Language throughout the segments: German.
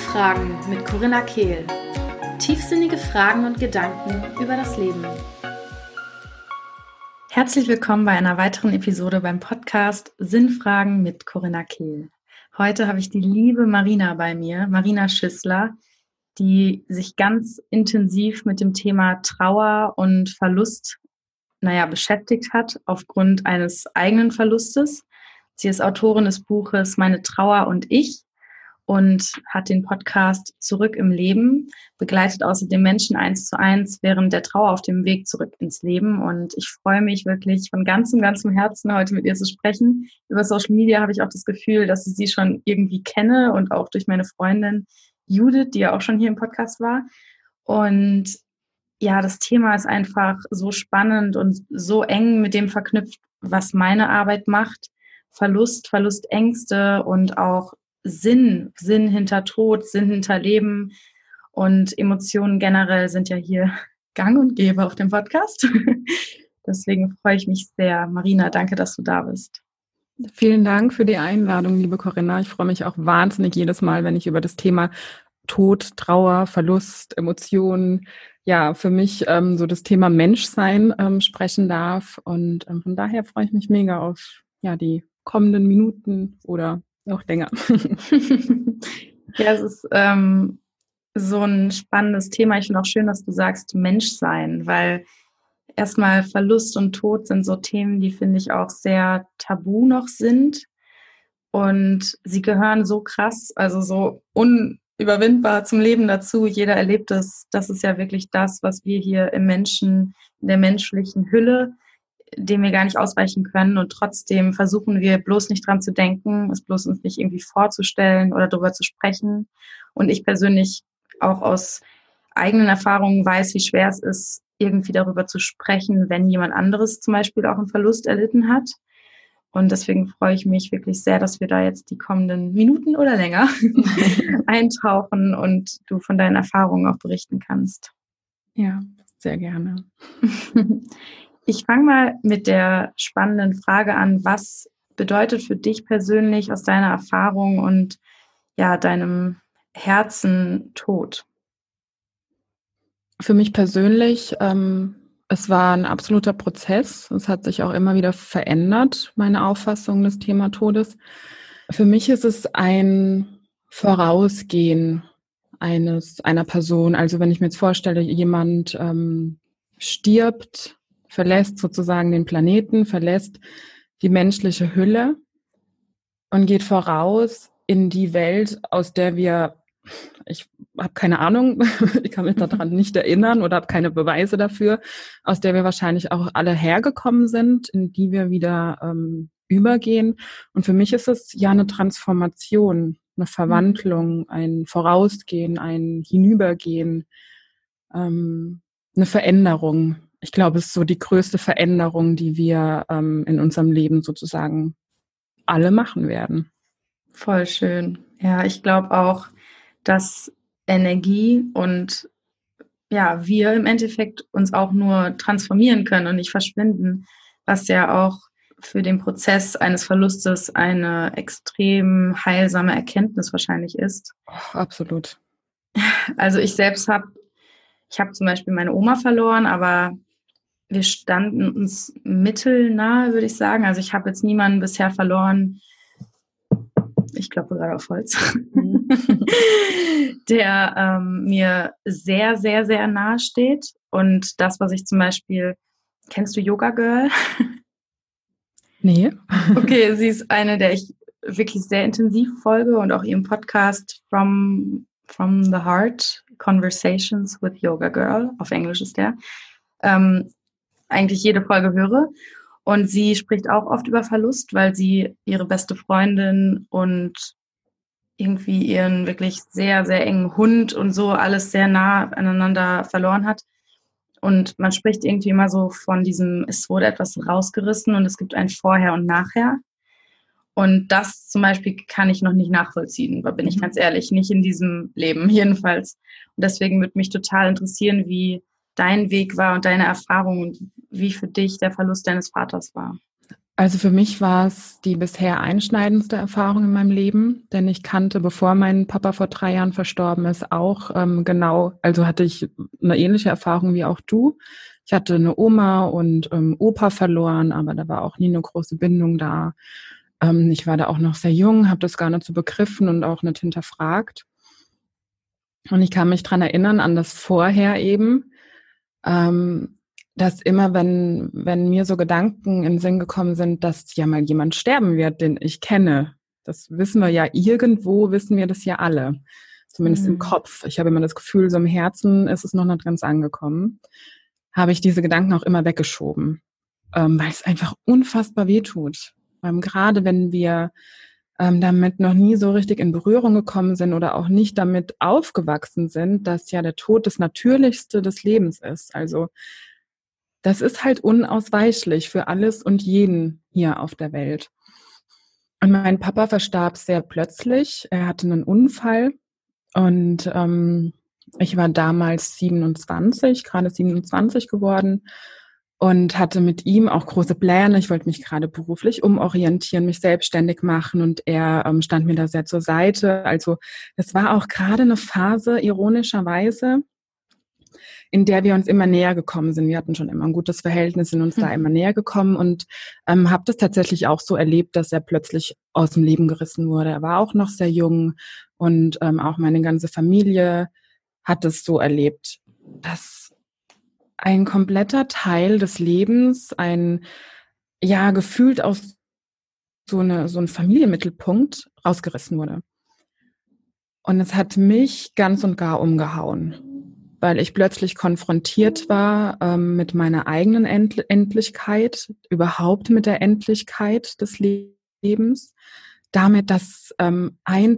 Fragen mit Corinna Kehl. Tiefsinnige Fragen und Gedanken über das Leben. Herzlich willkommen bei einer weiteren Episode beim Podcast Sinnfragen mit Corinna Kehl. Heute habe ich die liebe Marina bei mir, Marina Schissler, die sich ganz intensiv mit dem Thema Trauer und Verlust, naja, beschäftigt hat aufgrund eines eigenen Verlustes. Sie ist Autorin des Buches Meine Trauer und ich und hat den Podcast Zurück im Leben, begleitet außerdem Menschen eins zu eins während der Trauer auf dem Weg zurück ins Leben. Und ich freue mich wirklich von ganzem, ganzem Herzen, heute mit ihr zu sprechen. Über Social Media habe ich auch das Gefühl, dass ich sie schon irgendwie kenne und auch durch meine Freundin Judith, die ja auch schon hier im Podcast war. Und ja, das Thema ist einfach so spannend und so eng mit dem verknüpft, was meine Arbeit macht. Verlust, Verlustängste und auch Sinn, Sinn hinter Tod, Sinn hinter Leben und Emotionen generell sind ja hier gang und gäbe auf dem Podcast. Deswegen freue ich mich sehr. Marina, danke, dass du da bist. Vielen Dank für die Einladung, liebe Corinna. Ich freue mich auch wahnsinnig jedes Mal, wenn ich über das Thema Tod, Trauer, Verlust, Emotionen, ja, für mich ähm, so das Thema Menschsein ähm, sprechen darf. Und ähm, von daher freue ich mich mega auf ja, die kommenden Minuten oder noch länger. ja, es ist ähm, so ein spannendes Thema. Ich finde auch schön, dass du sagst Menschsein, weil erstmal Verlust und Tod sind so Themen, die finde ich auch sehr tabu noch sind. Und sie gehören so krass, also so unüberwindbar zum Leben dazu. Jeder erlebt es. Das ist ja wirklich das, was wir hier im Menschen, in der menschlichen Hülle dem wir gar nicht ausweichen können. Und trotzdem versuchen wir bloß nicht dran zu denken, es bloß uns nicht irgendwie vorzustellen oder darüber zu sprechen. Und ich persönlich auch aus eigenen Erfahrungen weiß, wie schwer es ist, irgendwie darüber zu sprechen, wenn jemand anderes zum Beispiel auch einen Verlust erlitten hat. Und deswegen freue ich mich wirklich sehr, dass wir da jetzt die kommenden Minuten oder länger eintauchen und du von deinen Erfahrungen auch berichten kannst. Ja, sehr gerne. Ich fange mal mit der spannenden Frage an, was bedeutet für dich persönlich aus deiner Erfahrung und ja, deinem Herzen Tod? Für mich persönlich, ähm, es war ein absoluter Prozess. Es hat sich auch immer wieder verändert, meine Auffassung des Thema Todes. Für mich ist es ein Vorausgehen eines, einer Person. Also wenn ich mir jetzt vorstelle, jemand ähm, stirbt verlässt sozusagen den Planeten, verlässt die menschliche Hülle und geht voraus in die Welt, aus der wir, ich habe keine Ahnung, ich kann mich daran nicht erinnern oder habe keine Beweise dafür, aus der wir wahrscheinlich auch alle hergekommen sind, in die wir wieder ähm, übergehen. Und für mich ist es ja eine Transformation, eine Verwandlung, ein Vorausgehen, ein Hinübergehen, ähm, eine Veränderung ich glaube, es ist so die größte Veränderung, die wir ähm, in unserem Leben sozusagen alle machen werden. Voll schön. Ja, ich glaube auch, dass Energie und ja, wir im Endeffekt uns auch nur transformieren können und nicht verschwinden, was ja auch für den Prozess eines Verlustes eine extrem heilsame Erkenntnis wahrscheinlich ist. Oh, absolut. Also ich selbst habe, ich habe zum Beispiel meine Oma verloren, aber wir standen uns mittelnahe, würde ich sagen. Also ich habe jetzt niemanden bisher verloren. Ich glaube gerade auf Holz, der ähm, mir sehr, sehr, sehr nahe steht. Und das, was ich zum Beispiel, kennst du Yoga Girl? Nee. okay, sie ist eine, der ich wirklich sehr intensiv folge und auch ihrem Podcast From, From the Heart, Conversations with Yoga Girl, auf Englisch ist der. Ähm, eigentlich jede Folge höre. Und sie spricht auch oft über Verlust, weil sie ihre beste Freundin und irgendwie ihren wirklich sehr, sehr engen Hund und so alles sehr nah aneinander verloren hat. Und man spricht irgendwie immer so von diesem, es wurde etwas rausgerissen und es gibt ein Vorher und Nachher. Und das zum Beispiel kann ich noch nicht nachvollziehen, da bin ich mhm. ganz ehrlich, nicht in diesem Leben jedenfalls. Und deswegen würde mich total interessieren, wie dein Weg war und deine Erfahrung und wie für dich der Verlust deines Vaters war. Also für mich war es die bisher einschneidendste Erfahrung in meinem Leben, denn ich kannte, bevor mein Papa vor drei Jahren verstorben ist, auch ähm, genau, also hatte ich eine ähnliche Erfahrung wie auch du. Ich hatte eine Oma und ähm, Opa verloren, aber da war auch nie eine große Bindung da. Ähm, ich war da auch noch sehr jung, habe das gar nicht so begriffen und auch nicht hinterfragt. Und ich kann mich dran erinnern an das vorher eben, ähm, dass immer, wenn, wenn mir so Gedanken in den Sinn gekommen sind, dass ja mal jemand sterben wird, den ich kenne, das wissen wir ja irgendwo, wissen wir das ja alle. Zumindest mhm. im Kopf. Ich habe immer das Gefühl, so im Herzen ist es noch nicht ganz angekommen. Habe ich diese Gedanken auch immer weggeschoben, ähm, weil es einfach unfassbar weh tut. Ähm, gerade wenn wir ähm, damit noch nie so richtig in Berührung gekommen sind oder auch nicht damit aufgewachsen sind, dass ja der Tod das Natürlichste des Lebens ist. Also das ist halt unausweichlich für alles und jeden hier auf der Welt. Und mein Papa verstarb sehr plötzlich. Er hatte einen Unfall und ähm, ich war damals 27, gerade 27 geworden und hatte mit ihm auch große Pläne. Ich wollte mich gerade beruflich umorientieren, mich selbstständig machen und er ähm, stand mir da sehr zur Seite. Also es war auch gerade eine Phase, ironischerweise, in der wir uns immer näher gekommen sind. Wir hatten schon immer ein gutes Verhältnis, sind uns mhm. da immer näher gekommen und ähm, habe das tatsächlich auch so erlebt, dass er plötzlich aus dem Leben gerissen wurde. Er war auch noch sehr jung und ähm, auch meine ganze Familie hat es so erlebt, dass ein kompletter Teil des Lebens, ein ja gefühlt aus so eine so ein Familienmittelpunkt rausgerissen wurde. Und es hat mich ganz und gar umgehauen weil ich plötzlich konfrontiert war ähm, mit meiner eigenen End Endlichkeit, überhaupt mit der Endlichkeit des Lebens, damit, dass ähm, ein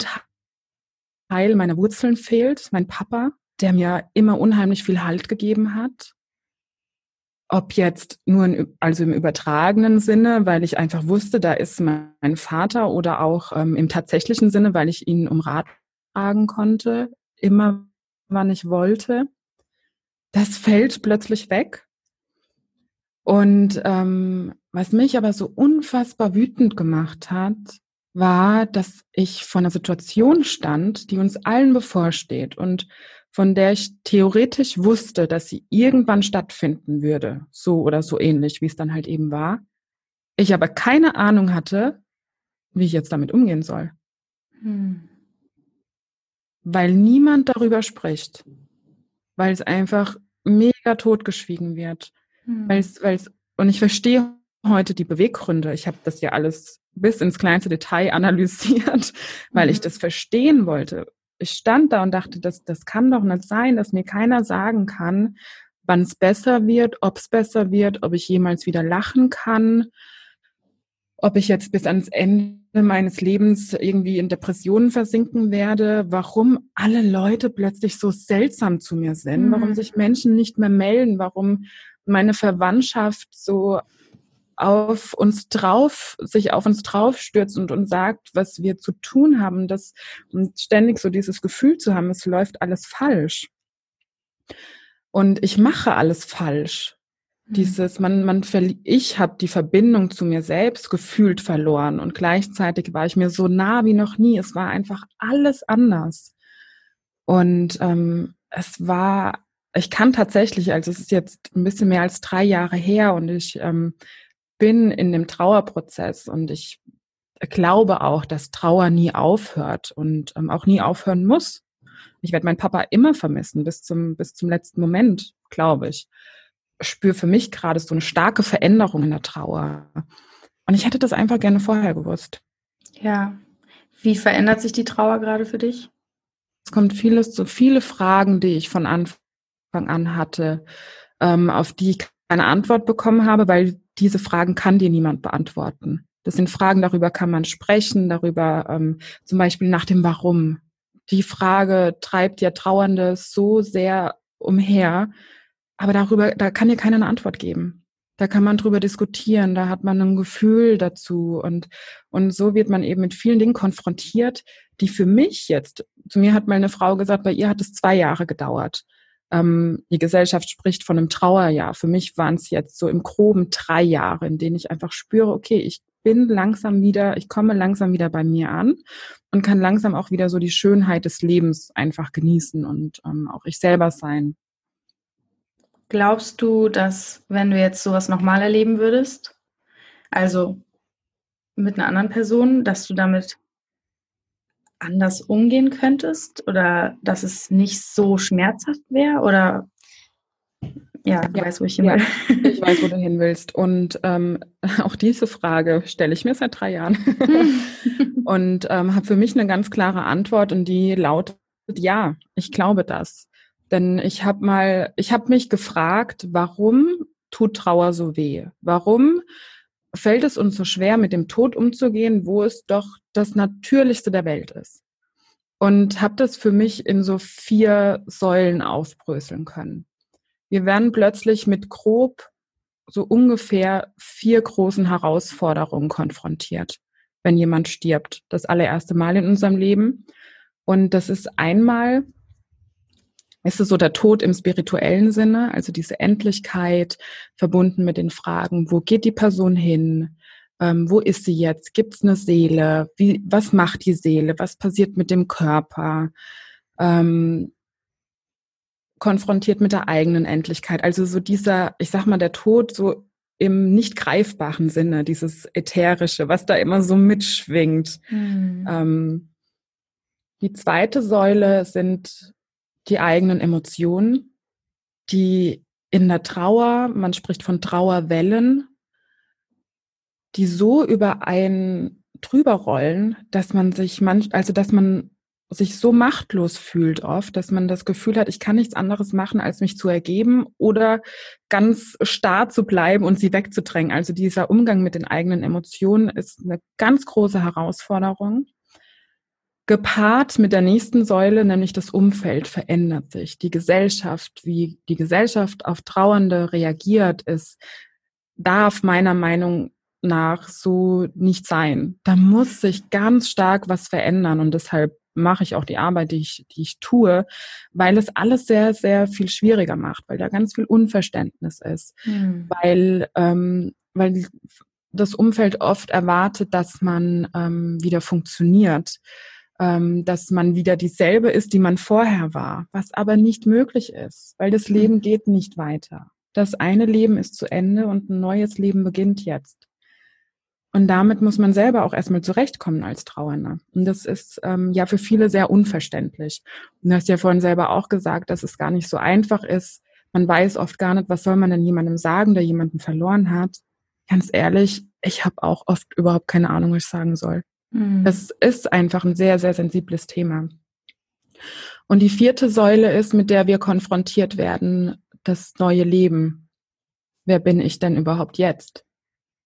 Teil meiner Wurzeln fehlt, mein Papa, der mir immer unheimlich viel Halt gegeben hat. Ob jetzt nur also im übertragenen Sinne, weil ich einfach wusste, da ist mein Vater oder auch ähm, im tatsächlichen Sinne, weil ich ihn um Rat fragen konnte, immer wann ich wollte. Das fällt plötzlich weg. Und ähm, was mich aber so unfassbar wütend gemacht hat, war, dass ich vor einer Situation stand, die uns allen bevorsteht und von der ich theoretisch wusste, dass sie irgendwann stattfinden würde, so oder so ähnlich, wie es dann halt eben war. Ich aber keine Ahnung hatte, wie ich jetzt damit umgehen soll. Hm. Weil niemand darüber spricht weil es einfach mega totgeschwiegen wird. Mhm. Weil's, weil's, und ich verstehe heute die Beweggründe. Ich habe das ja alles bis ins kleinste Detail analysiert, weil mhm. ich das verstehen wollte. Ich stand da und dachte, das, das kann doch nicht sein, dass mir keiner sagen kann, wann es besser wird, ob es besser wird, ob ich jemals wieder lachen kann, ob ich jetzt bis ans Ende meines Lebens irgendwie in Depressionen versinken werde, warum alle Leute plötzlich so seltsam zu mir sind, mhm. warum sich Menschen nicht mehr melden, warum meine Verwandtschaft so auf uns drauf, sich auf uns drauf stürzt und uns sagt, was wir zu tun haben, das, und ständig so dieses Gefühl zu haben, es läuft alles falsch. Und ich mache alles falsch. Mhm. Dieses, man, man, ich habe die Verbindung zu mir selbst gefühlt verloren und gleichzeitig war ich mir so nah wie noch nie. Es war einfach alles anders. Und ähm, es war, ich kann tatsächlich, also es ist jetzt ein bisschen mehr als drei Jahre her und ich ähm, bin in dem Trauerprozess und ich glaube auch, dass Trauer nie aufhört und ähm, auch nie aufhören muss. Ich werde meinen Papa immer vermissen, bis zum, bis zum letzten Moment, glaube ich spüre für mich gerade so eine starke Veränderung in der Trauer. Und ich hätte das einfach gerne vorher gewusst. Ja. Wie verändert sich die Trauer gerade für dich? Es kommt vieles, so viele Fragen, die ich von Anfang an hatte, ähm, auf die ich keine Antwort bekommen habe, weil diese Fragen kann dir niemand beantworten. Das sind Fragen, darüber kann man sprechen, darüber ähm, zum Beispiel nach dem Warum. Die Frage treibt ja Trauernde so sehr umher, aber darüber, da kann dir keiner eine Antwort geben. Da kann man drüber diskutieren, da hat man ein Gefühl dazu und, und so wird man eben mit vielen Dingen konfrontiert, die für mich jetzt, zu mir hat mal eine Frau gesagt, bei ihr hat es zwei Jahre gedauert. Ähm, die Gesellschaft spricht von einem Trauerjahr. Für mich waren es jetzt so im groben drei Jahre, in denen ich einfach spüre, okay, ich bin langsam wieder, ich komme langsam wieder bei mir an und kann langsam auch wieder so die Schönheit des Lebens einfach genießen und ähm, auch ich selber sein. Glaubst du, dass wenn du jetzt sowas nochmal erleben würdest, also mit einer anderen Person, dass du damit anders umgehen könntest oder dass es nicht so schmerzhaft wäre oder ja, du ja, weißt, wo ich hin will. Ja, ich weiß, wo du hin willst. Und ähm, auch diese Frage stelle ich mir seit drei Jahren und ähm, habe für mich eine ganz klare Antwort und die lautet ja, ich glaube das. Denn ich habe mal, ich habe mich gefragt, warum tut Trauer so weh? Warum fällt es uns so schwer, mit dem Tod umzugehen, wo es doch das Natürlichste der Welt ist? Und habe das für mich in so vier Säulen aufbröseln können. Wir werden plötzlich mit grob so ungefähr vier großen Herausforderungen konfrontiert, wenn jemand stirbt. Das allererste Mal in unserem Leben. Und das ist einmal, ist es so der Tod im spirituellen Sinne, also diese Endlichkeit verbunden mit den Fragen, wo geht die Person hin? Ähm, wo ist sie jetzt? Gibt es eine Seele? Wie, was macht die Seele? Was passiert mit dem Körper? Ähm, konfrontiert mit der eigenen Endlichkeit. Also so dieser, ich sag mal, der Tod so im nicht greifbaren Sinne, dieses Ätherische, was da immer so mitschwingt. Mhm. Ähm, die zweite Säule sind die eigenen Emotionen, die in der Trauer, man spricht von Trauerwellen, die so über einen drüber rollen, dass man sich manch, also dass man sich so machtlos fühlt oft, dass man das Gefühl hat, ich kann nichts anderes machen, als mich zu ergeben oder ganz starr zu bleiben und sie wegzudrängen. Also dieser Umgang mit den eigenen Emotionen ist eine ganz große Herausforderung. Gepaart mit der nächsten Säule, nämlich das Umfeld, verändert sich. Die Gesellschaft, wie die Gesellschaft auf Trauernde reagiert, ist, darf meiner Meinung nach so nicht sein. Da muss sich ganz stark was verändern und deshalb mache ich auch die Arbeit, die ich, die ich tue, weil es alles sehr, sehr viel schwieriger macht, weil da ganz viel Unverständnis ist, mhm. weil, ähm, weil das Umfeld oft erwartet, dass man ähm, wieder funktioniert, ähm, dass man wieder dieselbe ist, die man vorher war, was aber nicht möglich ist, weil das hm. Leben geht nicht weiter. Das eine Leben ist zu Ende und ein neues Leben beginnt jetzt. Und damit muss man selber auch erstmal zurechtkommen als Trauernder. Und das ist ähm, ja für viele sehr unverständlich. Und du hast ja vorhin selber auch gesagt, dass es gar nicht so einfach ist. Man weiß oft gar nicht, was soll man denn jemandem sagen, der jemanden verloren hat. Ganz ehrlich, ich habe auch oft überhaupt keine Ahnung, was ich sagen soll. Mhm. Das ist einfach ein sehr, sehr sensibles Thema. Und die vierte Säule ist, mit der wir konfrontiert werden, das neue Leben. Wer bin ich denn überhaupt jetzt?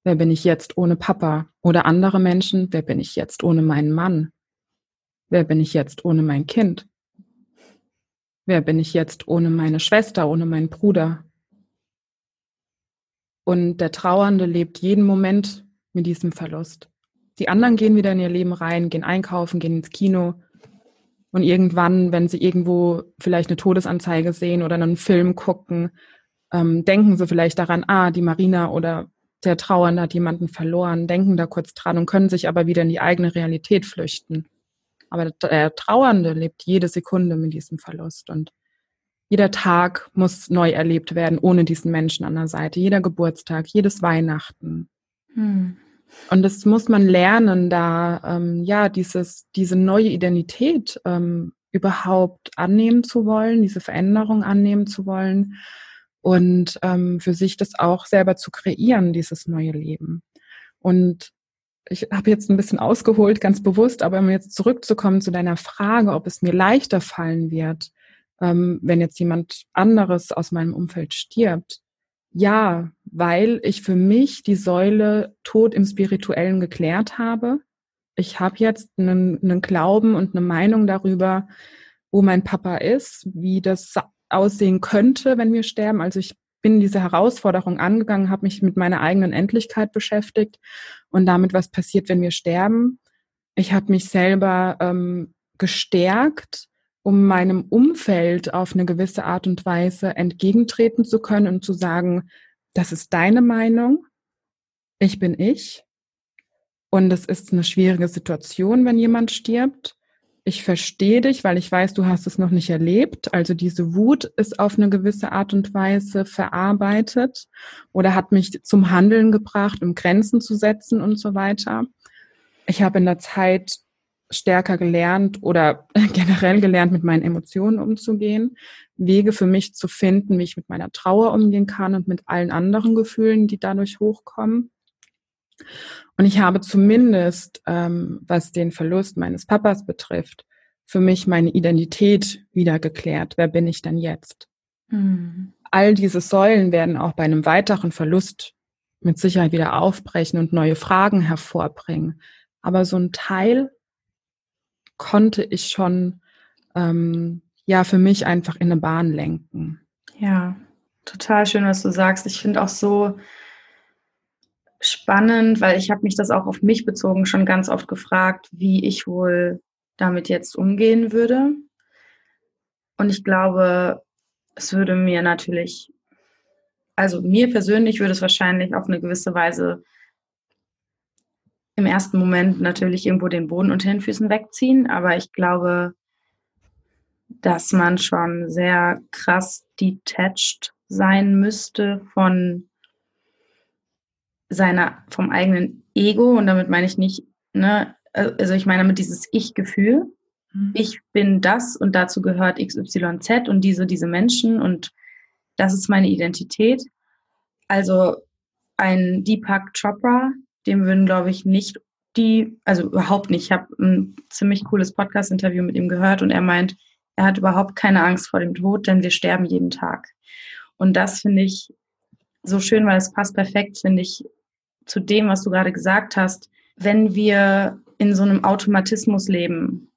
Wer bin ich jetzt ohne Papa? Oder andere Menschen, wer bin ich jetzt ohne meinen Mann? Wer bin ich jetzt ohne mein Kind? Wer bin ich jetzt ohne meine Schwester, ohne meinen Bruder? Und der Trauernde lebt jeden Moment mit diesem Verlust. Die anderen gehen wieder in ihr Leben rein, gehen einkaufen, gehen ins Kino. Und irgendwann, wenn sie irgendwo vielleicht eine Todesanzeige sehen oder einen Film gucken, ähm, denken sie vielleicht daran, ah, die Marina oder der Trauernde hat jemanden verloren, denken da kurz dran und können sich aber wieder in die eigene Realität flüchten. Aber der Trauernde lebt jede Sekunde mit diesem Verlust und jeder Tag muss neu erlebt werden ohne diesen Menschen an der Seite. Jeder Geburtstag, jedes Weihnachten. Hm. Und das muss man lernen, da ähm, ja dieses diese neue Identität ähm, überhaupt annehmen zu wollen, diese Veränderung annehmen zu wollen und ähm, für sich das auch selber zu kreieren, dieses neue Leben. Und ich habe jetzt ein bisschen ausgeholt, ganz bewusst, aber um jetzt zurückzukommen zu deiner Frage, ob es mir leichter fallen wird, ähm, wenn jetzt jemand anderes aus meinem Umfeld stirbt. Ja, weil ich für mich die Säule Tod im Spirituellen geklärt habe. Ich habe jetzt einen, einen Glauben und eine Meinung darüber, wo mein Papa ist, wie das aussehen könnte, wenn wir sterben. Also ich bin diese Herausforderung angegangen, habe mich mit meiner eigenen Endlichkeit beschäftigt und damit, was passiert, wenn wir sterben. Ich habe mich selber ähm, gestärkt um meinem Umfeld auf eine gewisse Art und Weise entgegentreten zu können und zu sagen, das ist deine Meinung, ich bin ich und es ist eine schwierige Situation, wenn jemand stirbt. Ich verstehe dich, weil ich weiß, du hast es noch nicht erlebt. Also diese Wut ist auf eine gewisse Art und Weise verarbeitet oder hat mich zum Handeln gebracht, um Grenzen zu setzen und so weiter. Ich habe in der Zeit stärker gelernt oder generell gelernt, mit meinen Emotionen umzugehen, Wege für mich zu finden, wie ich mit meiner Trauer umgehen kann und mit allen anderen Gefühlen, die dadurch hochkommen. Und ich habe zumindest, ähm, was den Verlust meines Papas betrifft, für mich meine Identität wieder geklärt. Wer bin ich denn jetzt? Mhm. All diese Säulen werden auch bei einem weiteren Verlust mit Sicherheit wieder aufbrechen und neue Fragen hervorbringen. Aber so ein Teil konnte ich schon ähm, ja für mich einfach in eine Bahn lenken. Ja, total schön, was du sagst. Ich finde auch so spannend, weil ich habe mich das auch auf mich bezogen schon ganz oft gefragt, wie ich wohl damit jetzt umgehen würde. Und ich glaube, es würde mir natürlich, also mir persönlich würde es wahrscheinlich auf eine gewisse Weise im ersten Moment natürlich irgendwo den Boden unter den Füßen wegziehen, aber ich glaube, dass man schon sehr krass detached sein müsste von seiner, vom eigenen Ego und damit meine ich nicht, ne, also ich meine damit dieses Ich-Gefühl. Mhm. Ich bin das und dazu gehört XYZ und diese, diese Menschen und das ist meine Identität. Also ein Deepak Chopra, dem würden, glaube ich, nicht die, also überhaupt nicht. Ich habe ein ziemlich cooles Podcast-Interview mit ihm gehört und er meint, er hat überhaupt keine Angst vor dem Tod, denn wir sterben jeden Tag. Und das finde ich so schön, weil es passt perfekt, finde ich, zu dem, was du gerade gesagt hast. Wenn wir in so einem Automatismus leben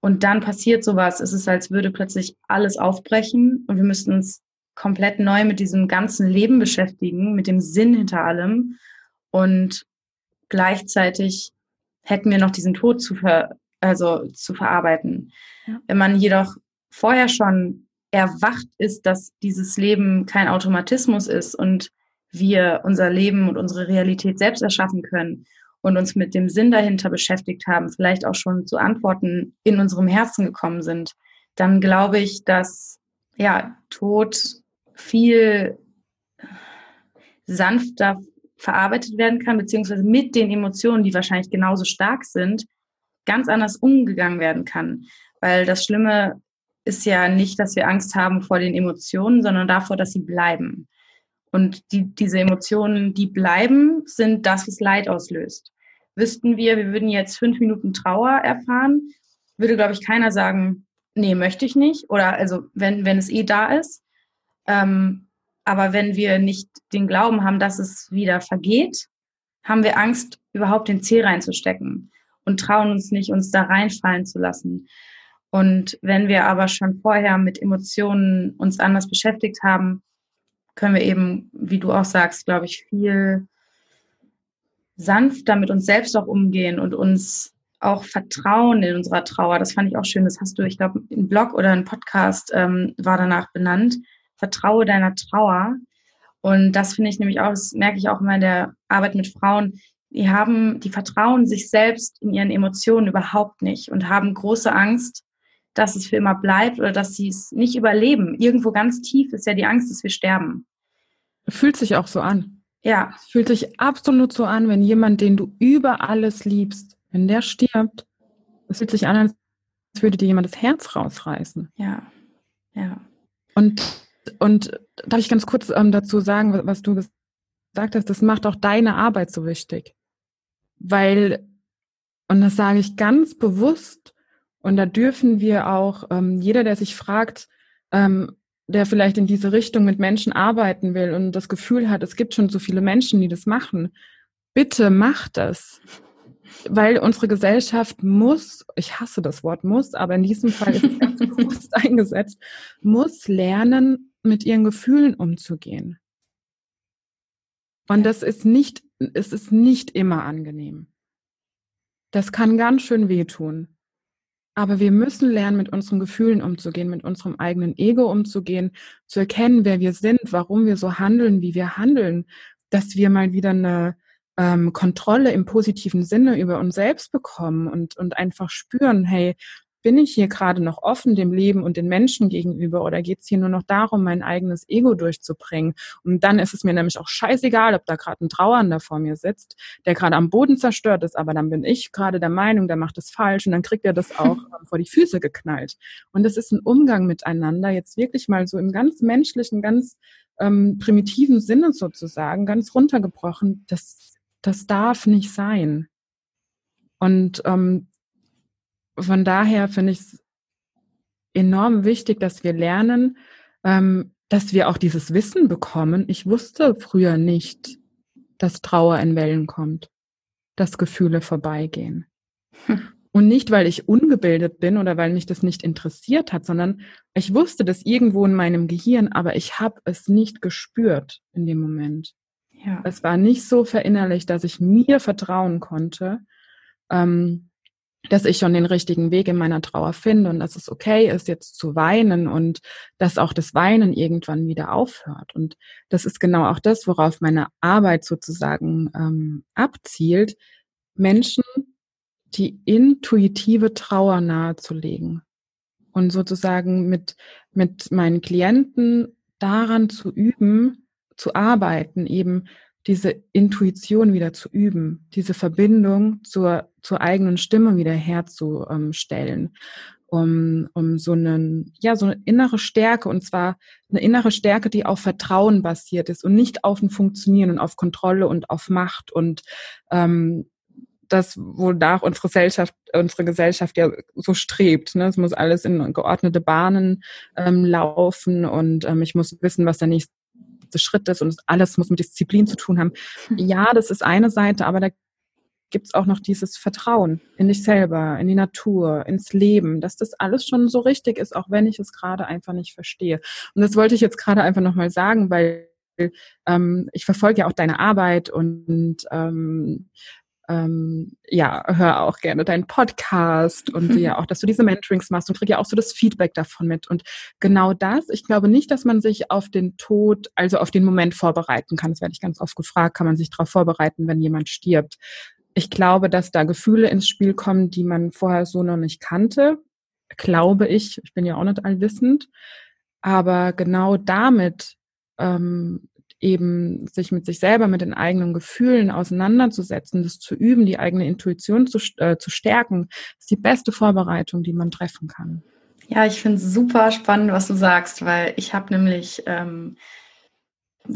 und dann passiert sowas, ist es, als würde plötzlich alles aufbrechen und wir müssten uns komplett neu mit diesem ganzen Leben beschäftigen, mit dem Sinn hinter allem. Und gleichzeitig hätten wir noch diesen Tod zu, ver also zu verarbeiten. Ja. Wenn man jedoch vorher schon erwacht ist, dass dieses Leben kein Automatismus ist und wir unser Leben und unsere Realität selbst erschaffen können und uns mit dem Sinn dahinter beschäftigt haben, vielleicht auch schon zu Antworten in unserem Herzen gekommen sind, dann glaube ich, dass ja Tod viel sanfter verarbeitet werden kann, beziehungsweise mit den Emotionen, die wahrscheinlich genauso stark sind, ganz anders umgegangen werden kann. Weil das Schlimme ist ja nicht, dass wir Angst haben vor den Emotionen, sondern davor, dass sie bleiben. Und die, diese Emotionen, die bleiben, sind das, was Leid auslöst. Wüssten wir, wir würden jetzt fünf Minuten Trauer erfahren, würde, glaube ich, keiner sagen, nee, möchte ich nicht. Oder also, wenn, wenn es eh da ist. Ähm, aber wenn wir nicht den Glauben haben, dass es wieder vergeht, haben wir Angst, überhaupt den Zeh reinzustecken und trauen uns nicht, uns da reinfallen zu lassen. Und wenn wir aber schon vorher mit Emotionen uns anders beschäftigt haben, können wir eben, wie du auch sagst, glaube ich, viel sanfter mit uns selbst auch umgehen und uns auch vertrauen in unserer Trauer. Das fand ich auch schön. Das hast du, ich glaube, ein Blog oder ein Podcast ähm, war danach benannt vertraue deiner Trauer. Und das finde ich nämlich auch, das merke ich auch immer in der Arbeit mit Frauen, die haben, die vertrauen sich selbst in ihren Emotionen überhaupt nicht und haben große Angst, dass es für immer bleibt oder dass sie es nicht überleben. Irgendwo ganz tief ist ja die Angst, dass wir sterben. Fühlt sich auch so an. Ja. Es fühlt sich absolut so an, wenn jemand, den du über alles liebst, wenn der stirbt, es fühlt sich an, als würde dir jemand das Herz rausreißen. Ja. Ja. Und und darf ich ganz kurz ähm, dazu sagen, was du gesagt hast, das macht auch deine Arbeit so wichtig. Weil, und das sage ich ganz bewusst, und da dürfen wir auch, ähm, jeder, der sich fragt, ähm, der vielleicht in diese Richtung mit Menschen arbeiten will und das Gefühl hat, es gibt schon so viele Menschen, die das machen, bitte mach das weil unsere Gesellschaft muss, ich hasse das Wort muss, aber in diesem Fall ist es ganz bewusst eingesetzt, muss lernen, mit ihren Gefühlen umzugehen. Und das ist nicht, es ist nicht immer angenehm. Das kann ganz schön wehtun. Aber wir müssen lernen, mit unseren Gefühlen umzugehen, mit unserem eigenen Ego umzugehen, zu erkennen, wer wir sind, warum wir so handeln, wie wir handeln, dass wir mal wieder eine ähm, Kontrolle im positiven Sinne über uns selbst bekommen und, und einfach spüren, hey, bin ich hier gerade noch offen dem Leben und den Menschen gegenüber oder geht es hier nur noch darum, mein eigenes Ego durchzubringen? Und dann ist es mir nämlich auch scheißegal, ob da gerade ein Trauernder vor mir sitzt, der gerade am Boden zerstört ist, aber dann bin ich gerade der Meinung, der macht es falsch und dann kriegt er das auch vor die Füße geknallt. Und das ist ein Umgang miteinander, jetzt wirklich mal so im ganz menschlichen, ganz ähm, primitiven Sinne sozusagen, ganz runtergebrochen, das, das darf nicht sein. Und ähm, von daher finde ich es enorm wichtig, dass wir lernen, ähm, dass wir auch dieses Wissen bekommen. Ich wusste früher nicht, dass Trauer in Wellen kommt, dass Gefühle vorbeigehen. Hm. Und nicht, weil ich ungebildet bin oder weil mich das nicht interessiert hat, sondern ich wusste das irgendwo in meinem Gehirn, aber ich habe es nicht gespürt in dem Moment. Ja. Es war nicht so verinnerlicht, dass ich mir vertrauen konnte, ähm, dass ich schon den richtigen Weg in meiner Trauer finde und dass es okay ist, jetzt zu weinen und dass auch das Weinen irgendwann wieder aufhört. Und das ist genau auch das, worauf meine Arbeit sozusagen ähm, abzielt, Menschen die intuitive Trauer nahezulegen und sozusagen mit, mit meinen Klienten daran zu üben, zu arbeiten, eben diese Intuition wieder zu üben, diese Verbindung zur, zur eigenen Stimme wieder herzustellen, um, um so einen, ja, so eine innere Stärke und zwar eine innere Stärke, die auf Vertrauen basiert ist und nicht auf dem Funktionieren und auf Kontrolle und auf Macht und ähm, das, wonach unsere Gesellschaft, unsere Gesellschaft ja so strebt. Ne? Es muss alles in geordnete Bahnen ähm, laufen und ähm, ich muss wissen, was der nächste nächste Schritt ist und alles muss mit Disziplin zu tun haben. Hm. Ja, das ist eine Seite, aber da gibt es auch noch dieses Vertrauen in dich selber, in die Natur, ins Leben, dass das alles schon so richtig ist, auch wenn ich es gerade einfach nicht verstehe. Und das wollte ich jetzt gerade einfach nochmal sagen, weil ähm, ich verfolge ja auch deine Arbeit und ähm, ähm, ja, hör auch gerne deinen Podcast und sehe ja auch, dass du diese Mentorings machst und kriege ja auch so das Feedback davon mit. Und genau das, ich glaube nicht, dass man sich auf den Tod, also auf den Moment vorbereiten kann. Das werde ich ganz oft gefragt, kann man sich darauf vorbereiten, wenn jemand stirbt. Ich glaube, dass da Gefühle ins Spiel kommen, die man vorher so noch nicht kannte. Glaube ich, ich bin ja auch nicht allwissend. Aber genau damit ähm, eben sich mit sich selber, mit den eigenen Gefühlen auseinanderzusetzen, das zu üben, die eigene Intuition zu, äh, zu stärken, ist die beste Vorbereitung, die man treffen kann. Ja, ich finde es super spannend, was du sagst, weil ich habe nämlich ähm,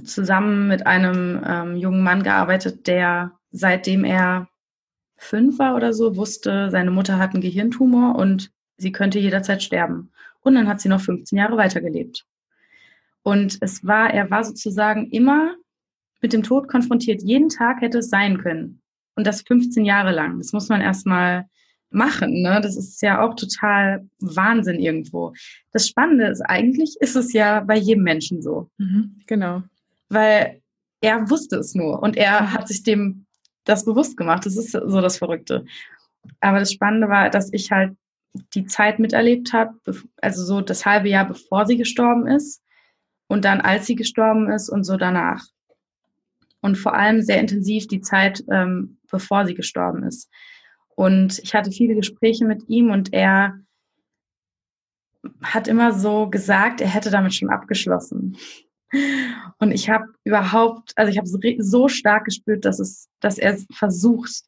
zusammen mit einem ähm, jungen Mann gearbeitet, der seitdem er fünf war oder so, wusste, seine Mutter hat einen Gehirntumor und sie könnte jederzeit sterben. Und dann hat sie noch 15 Jahre weitergelebt. Und es war, er war sozusagen immer mit dem Tod konfrontiert. Jeden Tag hätte es sein können. Und das 15 Jahre lang. Das muss man erstmal machen. Ne? Das ist ja auch total Wahnsinn irgendwo. Das Spannende ist eigentlich, ist es ja bei jedem Menschen so. Mhm, genau. Weil er wusste es nur und er hat sich dem das bewusst gemacht. Das ist so das Verrückte. Aber das Spannende war, dass ich halt die Zeit miterlebt habe, also so das halbe Jahr bevor sie gestorben ist und dann als sie gestorben ist und so danach. Und vor allem sehr intensiv die Zeit, ähm, bevor sie gestorben ist. Und ich hatte viele Gespräche mit ihm und er hat immer so gesagt, er hätte damit schon abgeschlossen. Und ich habe überhaupt, also ich habe so stark gespürt, dass es, dass er versucht,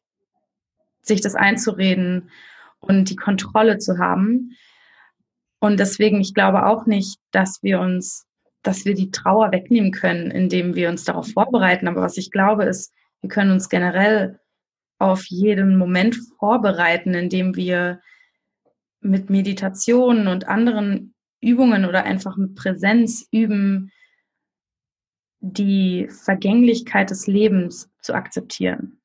sich das einzureden und die Kontrolle zu haben. Und deswegen, ich glaube auch nicht, dass wir uns dass wir die Trauer wegnehmen können, indem wir uns darauf vorbereiten. Aber was ich glaube, ist, wir können uns generell auf jeden Moment vorbereiten, indem wir mit Meditation und anderen Übungen oder einfach mit Präsenz üben, die Vergänglichkeit des Lebens zu akzeptieren.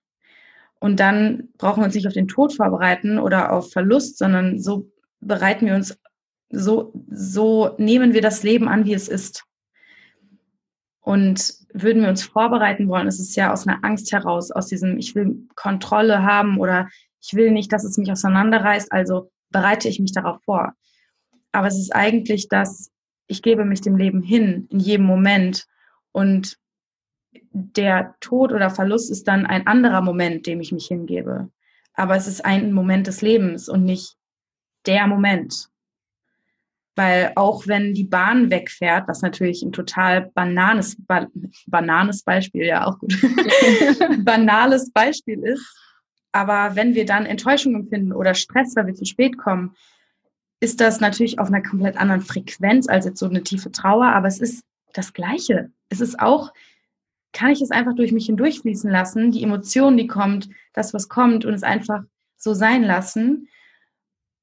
Und dann brauchen wir uns nicht auf den Tod vorbereiten oder auf Verlust, sondern so bereiten wir uns, so, so nehmen wir das Leben an, wie es ist. Und würden wir uns vorbereiten wollen, ist es ja aus einer Angst heraus, aus diesem, ich will Kontrolle haben oder ich will nicht, dass es mich auseinanderreißt, also bereite ich mich darauf vor. Aber es ist eigentlich das, ich gebe mich dem Leben hin in jedem Moment und der Tod oder Verlust ist dann ein anderer Moment, dem ich mich hingebe. Aber es ist ein Moment des Lebens und nicht der Moment. Weil auch wenn die Bahn wegfährt, was natürlich ein total bananes, ba bananes Beispiel, ja auch gut, banales Beispiel ist, aber wenn wir dann Enttäuschung empfinden oder Stress, weil wir zu spät kommen, ist das natürlich auf einer komplett anderen Frequenz als jetzt so eine tiefe Trauer, aber es ist das Gleiche. Es ist auch, kann ich es einfach durch mich hindurchfließen lassen, die Emotion, die kommt, das, was kommt und es einfach so sein lassen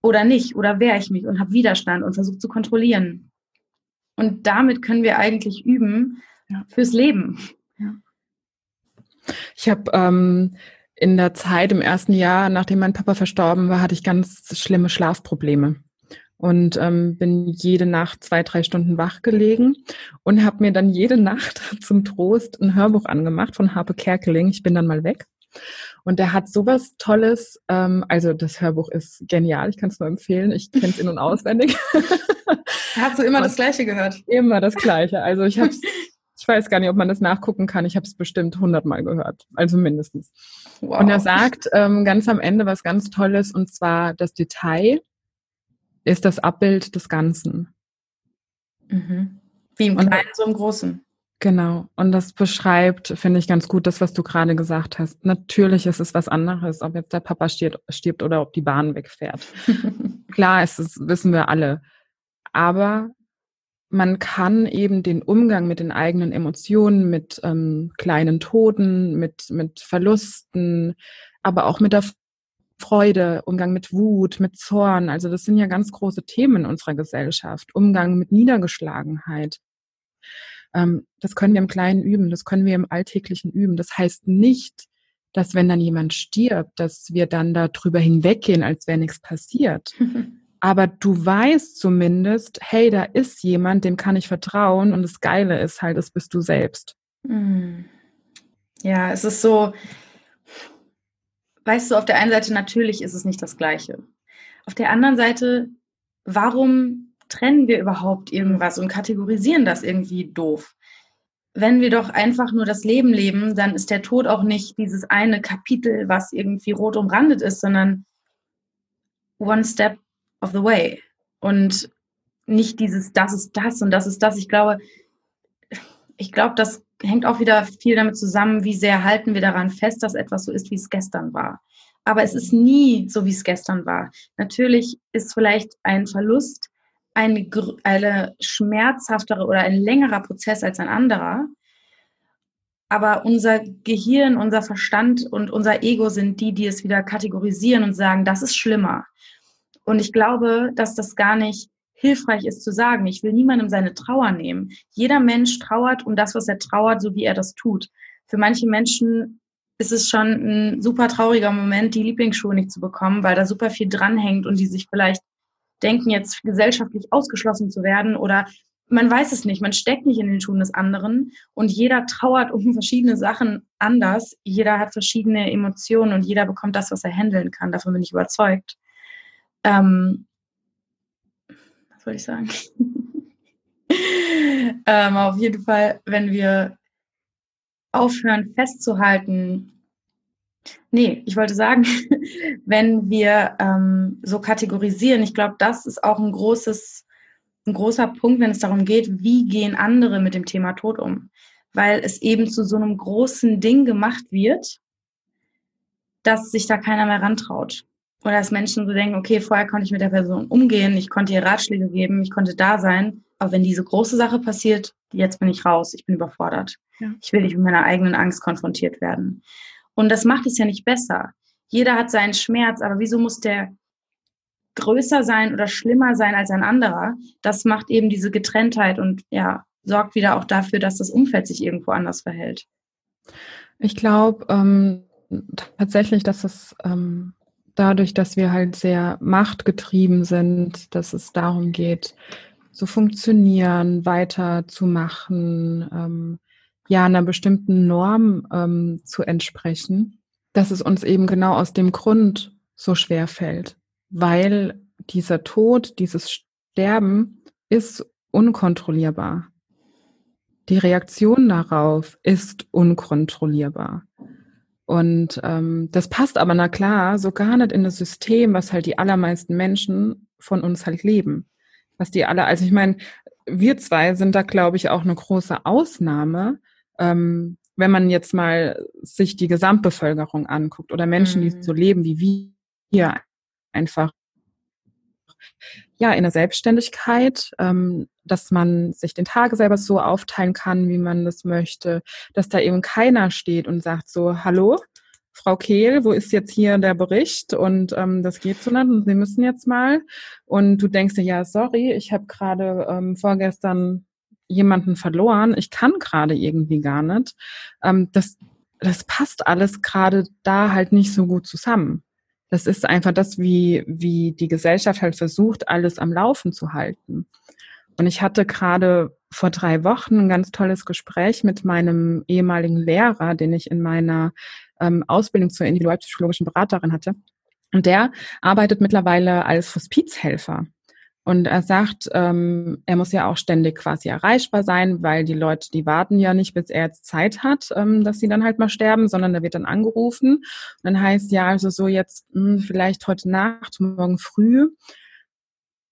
oder nicht? Oder wehre ich mich und habe Widerstand und versuche zu kontrollieren? Und damit können wir eigentlich üben ja. fürs Leben. Ja. Ich habe ähm, in der Zeit im ersten Jahr, nachdem mein Papa verstorben war, hatte ich ganz schlimme Schlafprobleme und ähm, bin jede Nacht zwei, drei Stunden wach gelegen und habe mir dann jede Nacht zum Trost ein Hörbuch angemacht von Harpe Kerkeling. Ich bin dann mal weg. Und der hat sowas Tolles, ähm, also das Hörbuch ist genial, ich kann es nur empfehlen, ich kenne es in- und auswendig. Hast du immer und das Gleiche gehört? Immer das Gleiche. Also ich habe ich weiß gar nicht, ob man das nachgucken kann. Ich habe es bestimmt hundertmal gehört, also mindestens. Wow. Und er sagt ähm, ganz am Ende was ganz Tolles, und zwar das Detail ist das Abbild des Ganzen. Mhm. Wie im Kleinen, so im Großen. Genau. Und das beschreibt, finde ich, ganz gut das, was du gerade gesagt hast. Natürlich ist es was anderes, ob jetzt der Papa stirbt, stirbt oder ob die Bahn wegfährt. Klar, es ist, wissen wir alle. Aber man kann eben den Umgang mit den eigenen Emotionen, mit ähm, kleinen Toten, mit, mit Verlusten, aber auch mit der Freude, Umgang mit Wut, mit Zorn. Also das sind ja ganz große Themen in unserer Gesellschaft. Umgang mit Niedergeschlagenheit. Ähm, das können wir im Kleinen üben, das können wir im Alltäglichen üben. Das heißt nicht, dass wenn dann jemand stirbt, dass wir dann darüber hinweggehen, als wäre nichts passiert. Aber du weißt zumindest, hey, da ist jemand, dem kann ich vertrauen und das Geile ist halt, es bist du selbst. Hm. Ja, es ist so, weißt du, auf der einen Seite natürlich ist es nicht das Gleiche. Auf der anderen Seite, warum trennen wir überhaupt irgendwas und kategorisieren das irgendwie doof? Wenn wir doch einfach nur das Leben leben, dann ist der Tod auch nicht dieses eine Kapitel, was irgendwie rot umrandet ist, sondern one step of the way. Und nicht dieses, das ist das und das ist das. Ich glaube, ich glaube, das hängt auch wieder viel damit zusammen, wie sehr halten wir daran fest, dass etwas so ist, wie es gestern war. Aber es ist nie so, wie es gestern war. Natürlich ist vielleicht ein Verlust eine, eine schmerzhaftere oder ein längerer Prozess als ein anderer. Aber unser Gehirn, unser Verstand und unser Ego sind die, die es wieder kategorisieren und sagen, das ist schlimmer. Und ich glaube, dass das gar nicht hilfreich ist zu sagen. Ich will niemandem seine Trauer nehmen. Jeder Mensch trauert um das, was er trauert, so wie er das tut. Für manche Menschen ist es schon ein super trauriger Moment, die Lieblingsschuhe nicht zu bekommen, weil da super viel dranhängt und die sich vielleicht denken, jetzt gesellschaftlich ausgeschlossen zu werden oder man weiß es nicht, man steckt nicht in den Schuhen des anderen und jeder trauert um verschiedene Sachen anders. Jeder hat verschiedene Emotionen und jeder bekommt das, was er handeln kann. Davon bin ich überzeugt. Ähm, was wollte ich sagen? ähm, auf jeden Fall, wenn wir aufhören festzuhalten, Nee, ich wollte sagen, wenn wir ähm, so kategorisieren, ich glaube, das ist auch ein großes, ein großer Punkt, wenn es darum geht, wie gehen andere mit dem Thema Tod um. Weil es eben zu so einem großen Ding gemacht wird, dass sich da keiner mehr rantraut. Oder dass Menschen so denken, okay, vorher konnte ich mit der Person umgehen, ich konnte ihr Ratschläge geben, ich konnte da sein. Aber wenn diese große Sache passiert, jetzt bin ich raus, ich bin überfordert. Ja. Ich will nicht mit meiner eigenen Angst konfrontiert werden. Und das macht es ja nicht besser. Jeder hat seinen Schmerz, aber wieso muss der größer sein oder schlimmer sein als ein anderer? Das macht eben diese Getrenntheit und ja, sorgt wieder auch dafür, dass das Umfeld sich irgendwo anders verhält. Ich glaube ähm, tatsächlich, dass es ähm, dadurch, dass wir halt sehr machtgetrieben sind, dass es darum geht, zu funktionieren, weiterzumachen, ähm, ja einer bestimmten Norm ähm, zu entsprechen, dass es uns eben genau aus dem Grund so schwer fällt, weil dieser Tod, dieses Sterben ist unkontrollierbar. Die Reaktion darauf ist unkontrollierbar. Und ähm, das passt aber, na klar, so gar nicht in das System, was halt die allermeisten Menschen von uns halt leben. Was die alle, also ich meine, wir zwei sind da, glaube ich, auch eine große Ausnahme, ähm, wenn man jetzt mal sich die Gesamtbevölkerung anguckt oder Menschen, mhm. die so leben wie wir, einfach ja in der Selbstständigkeit, ähm, dass man sich den Tag selber so aufteilen kann, wie man das möchte, dass da eben keiner steht und sagt so, hallo, Frau Kehl, wo ist jetzt hier der Bericht? Und ähm, das geht so nicht und Sie müssen jetzt mal. Und du denkst dir, ja, sorry, ich habe gerade ähm, vorgestern jemanden verloren, ich kann gerade irgendwie gar nicht. Ähm, das, das passt alles gerade da halt nicht so gut zusammen. Das ist einfach das, wie, wie die Gesellschaft halt versucht, alles am Laufen zu halten. Und ich hatte gerade vor drei Wochen ein ganz tolles Gespräch mit meinem ehemaligen Lehrer, den ich in meiner ähm, Ausbildung zur individualpsychologischen Beraterin hatte. Und der arbeitet mittlerweile als Hospizhelfer. Und er sagt, ähm, er muss ja auch ständig quasi erreichbar sein, weil die Leute, die warten ja nicht, bis er jetzt Zeit hat, ähm, dass sie dann halt mal sterben, sondern da wird dann angerufen. Und dann heißt ja also so jetzt mh, hm, vielleicht heute Nacht, morgen früh.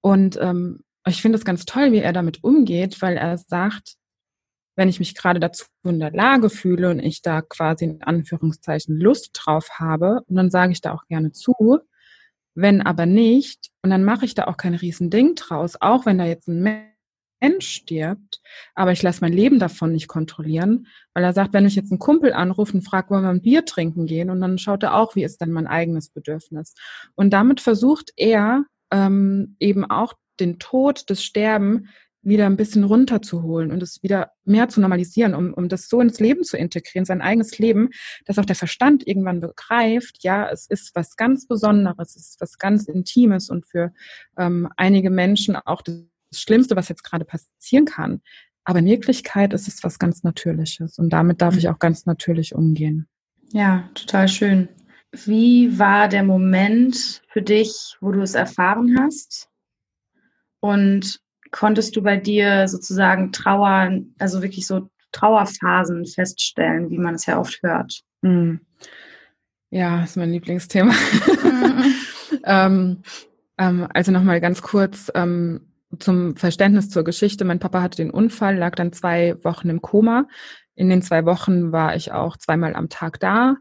Und ähm, ich finde es ganz toll, wie er damit umgeht, weil er sagt, wenn ich mich gerade dazu in der Lage fühle und ich da quasi in Anführungszeichen Lust drauf habe, und dann sage ich da auch gerne zu. Wenn aber nicht, und dann mache ich da auch kein Riesending draus, auch wenn da jetzt ein Mensch stirbt, aber ich lasse mein Leben davon nicht kontrollieren, weil er sagt, wenn ich jetzt einen Kumpel anrufe und frage, wollen wir ein Bier trinken gehen, und dann schaut er auch, wie ist denn mein eigenes Bedürfnis. Und damit versucht er ähm, eben auch den Tod, das Sterben wieder ein bisschen runterzuholen und es wieder mehr zu normalisieren, um, um das so ins Leben zu integrieren, sein eigenes Leben, dass auch der Verstand irgendwann begreift, ja, es ist was ganz Besonderes, es ist was ganz Intimes und für ähm, einige Menschen auch das Schlimmste, was jetzt gerade passieren kann. Aber in Wirklichkeit ist es was ganz Natürliches und damit darf ich mhm. auch ganz natürlich umgehen. Ja, total schön. Wie war der Moment für dich, wo du es erfahren hast? Und konntest du bei dir sozusagen Trauer, also wirklich so Trauerphasen feststellen, wie man es ja oft hört? Mhm. Ja, ist mein Lieblingsthema. Mhm. ähm, ähm, also nochmal ganz kurz ähm, zum Verständnis zur Geschichte. Mein Papa hatte den Unfall, lag dann zwei Wochen im Koma. In den zwei Wochen war ich auch zweimal am Tag da.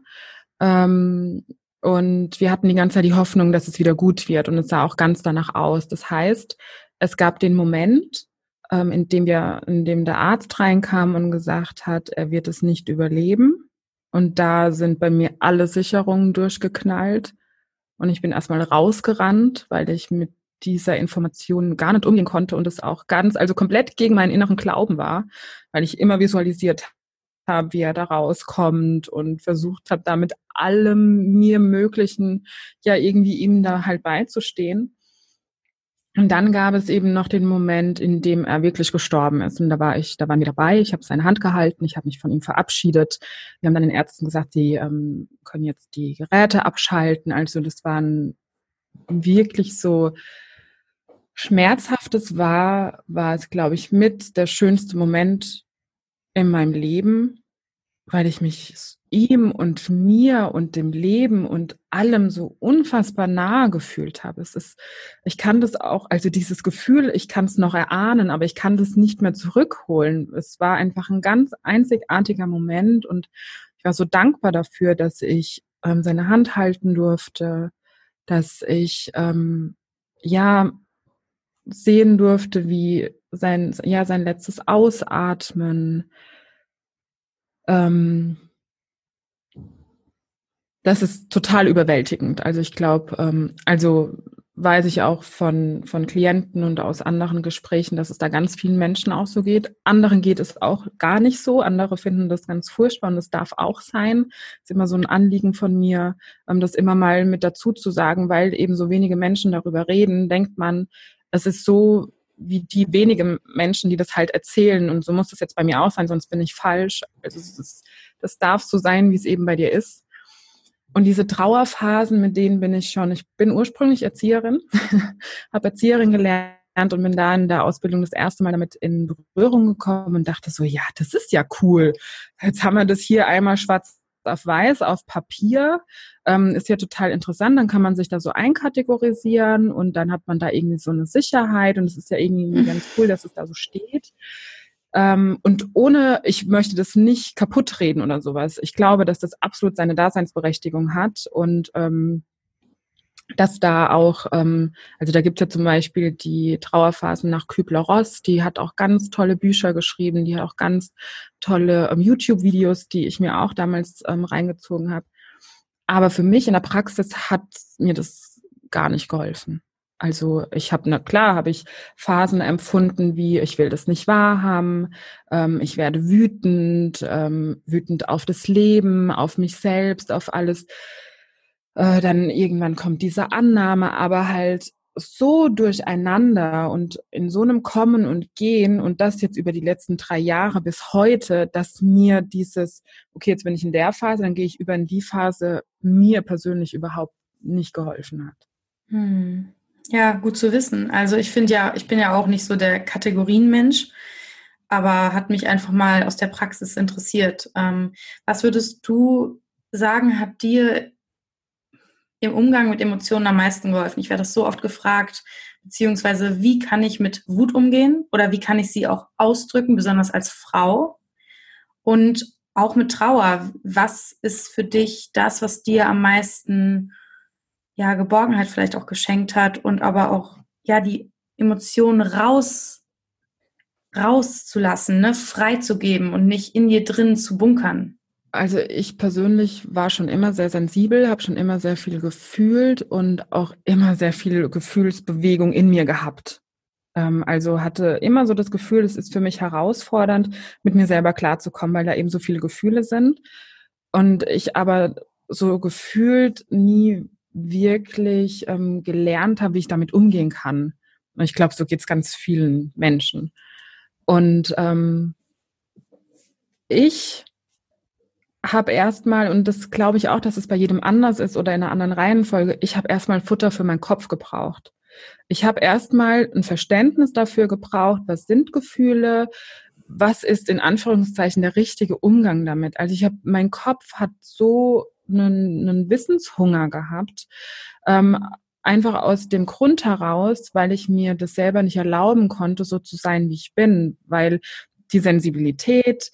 Ähm, und wir hatten die ganze Zeit die Hoffnung, dass es wieder gut wird. Und es sah auch ganz danach aus. Das heißt, es gab den Moment, ähm, in dem wir, in dem der Arzt reinkam und gesagt hat, er wird es nicht überleben. Und da sind bei mir alle Sicherungen durchgeknallt. Und ich bin erstmal rausgerannt, weil ich mit dieser Information gar nicht umgehen konnte und es auch ganz, also komplett gegen meinen inneren Glauben war, weil ich immer visualisiert habe, wie er da rauskommt und versucht habe, da mit allem mir Möglichen ja irgendwie ihm da halt beizustehen. Und dann gab es eben noch den Moment, in dem er wirklich gestorben ist. Und da war ich, da waren wir dabei. Ich habe seine Hand gehalten, ich habe mich von ihm verabschiedet. Wir haben dann den Ärzten gesagt, sie ähm, können jetzt die Geräte abschalten. Also das waren wirklich so schmerzhaftes war, war es, glaube ich, mit der schönste Moment in meinem Leben, weil ich mich ihm und mir und dem Leben und allem so unfassbar nahe gefühlt habe. Es ist, ich kann das auch, also dieses Gefühl, ich kann es noch erahnen, aber ich kann das nicht mehr zurückholen. Es war einfach ein ganz einzigartiger Moment und ich war so dankbar dafür, dass ich ähm, seine Hand halten durfte, dass ich ähm, ja sehen durfte, wie sein ja sein letztes Ausatmen ähm, das ist total überwältigend. Also ich glaube, ähm, also weiß ich auch von, von Klienten und aus anderen Gesprächen, dass es da ganz vielen Menschen auch so geht. Anderen geht es auch gar nicht so. Andere finden das ganz furchtbar und das darf auch sein. Das ist immer so ein Anliegen von mir, ähm, das immer mal mit dazu zu sagen, weil eben so wenige Menschen darüber reden, denkt man, es ist so wie die wenigen Menschen, die das halt erzählen. Und so muss das jetzt bei mir auch sein, sonst bin ich falsch. Also es ist, das darf so sein, wie es eben bei dir ist. Und diese Trauerphasen, mit denen bin ich schon, ich bin ursprünglich Erzieherin, habe Erzieherin gelernt und bin da in der Ausbildung das erste Mal damit in Berührung gekommen und dachte so, ja, das ist ja cool. Jetzt haben wir das hier einmal schwarz auf weiß auf Papier. Ähm, ist ja total interessant. Dann kann man sich da so einkategorisieren und dann hat man da irgendwie so eine Sicherheit und es ist ja irgendwie ganz cool, dass es da so steht. Ähm, und ohne, ich möchte das nicht kaputt reden oder sowas. Ich glaube, dass das absolut seine Daseinsberechtigung hat und ähm, dass da auch, ähm, also da gibt es ja zum Beispiel die Trauerphasen nach Kübler-Ross, die hat auch ganz tolle Bücher geschrieben, die hat auch ganz tolle ähm, YouTube-Videos, die ich mir auch damals ähm, reingezogen habe. Aber für mich in der Praxis hat mir das gar nicht geholfen. Also ich habe, na klar, habe ich Phasen empfunden, wie ich will das nicht wahrhaben, ähm, ich werde wütend, ähm, wütend auf das Leben, auf mich selbst, auf alles. Äh, dann irgendwann kommt diese Annahme, aber halt so durcheinander und in so einem Kommen und Gehen und das jetzt über die letzten drei Jahre bis heute, dass mir dieses, okay, jetzt bin ich in der Phase, dann gehe ich über in die Phase, mir persönlich überhaupt nicht geholfen hat. Hm. Ja, gut zu wissen. Also ich finde ja, ich bin ja auch nicht so der Kategorienmensch, aber hat mich einfach mal aus der Praxis interessiert. Ähm, was würdest du sagen, hat dir im Umgang mit Emotionen am meisten geholfen? Ich werde das so oft gefragt, beziehungsweise wie kann ich mit Wut umgehen oder wie kann ich sie auch ausdrücken, besonders als Frau? Und auch mit Trauer, was ist für dich das, was dir am meisten ja, Geborgenheit vielleicht auch geschenkt hat und aber auch, ja, die Emotionen raus, rauszulassen, ne, freizugeben und nicht in dir drin zu bunkern. Also ich persönlich war schon immer sehr sensibel, habe schon immer sehr viel gefühlt und auch immer sehr viel Gefühlsbewegung in mir gehabt. Ähm, also hatte immer so das Gefühl, es ist für mich herausfordernd, mit mir selber klarzukommen, weil da eben so viele Gefühle sind. Und ich aber so gefühlt nie wirklich ähm, gelernt habe, wie ich damit umgehen kann. Und ich glaube, so geht es ganz vielen Menschen. Und ähm, ich habe erstmal, und das glaube ich auch, dass es bei jedem anders ist oder in einer anderen Reihenfolge, ich habe erstmal Futter für meinen Kopf gebraucht. Ich habe erstmal ein Verständnis dafür gebraucht, was sind Gefühle, was ist in Anführungszeichen der richtige Umgang damit. Also ich habe, mein Kopf hat so einen, einen Wissenshunger gehabt. Ähm, einfach aus dem Grund heraus, weil ich mir das selber nicht erlauben konnte, so zu sein, wie ich bin, weil die Sensibilität,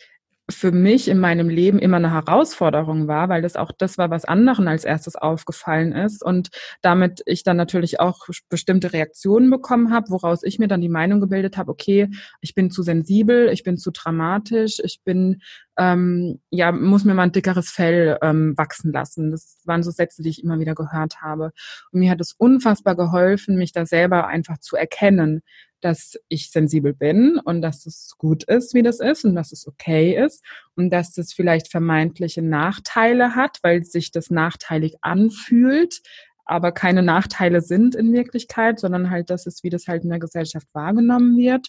für mich in meinem Leben immer eine Herausforderung war, weil das auch das war, was anderen als erstes aufgefallen ist und damit ich dann natürlich auch bestimmte Reaktionen bekommen habe, woraus ich mir dann die Meinung gebildet habe, okay, ich bin zu sensibel, ich bin zu dramatisch, ich bin ähm, ja muss mir mal ein dickeres Fell ähm, wachsen lassen. Das waren so Sätze, die ich immer wieder gehört habe und mir hat es unfassbar geholfen, mich da selber einfach zu erkennen, dass ich sensibel bin und dass es gut ist, wie das ist und dass es okay ist und dass das vielleicht vermeintliche Nachteile hat, weil sich das nachteilig anfühlt, aber keine Nachteile sind in Wirklichkeit, sondern halt, dass es, wie das halt in der Gesellschaft wahrgenommen wird.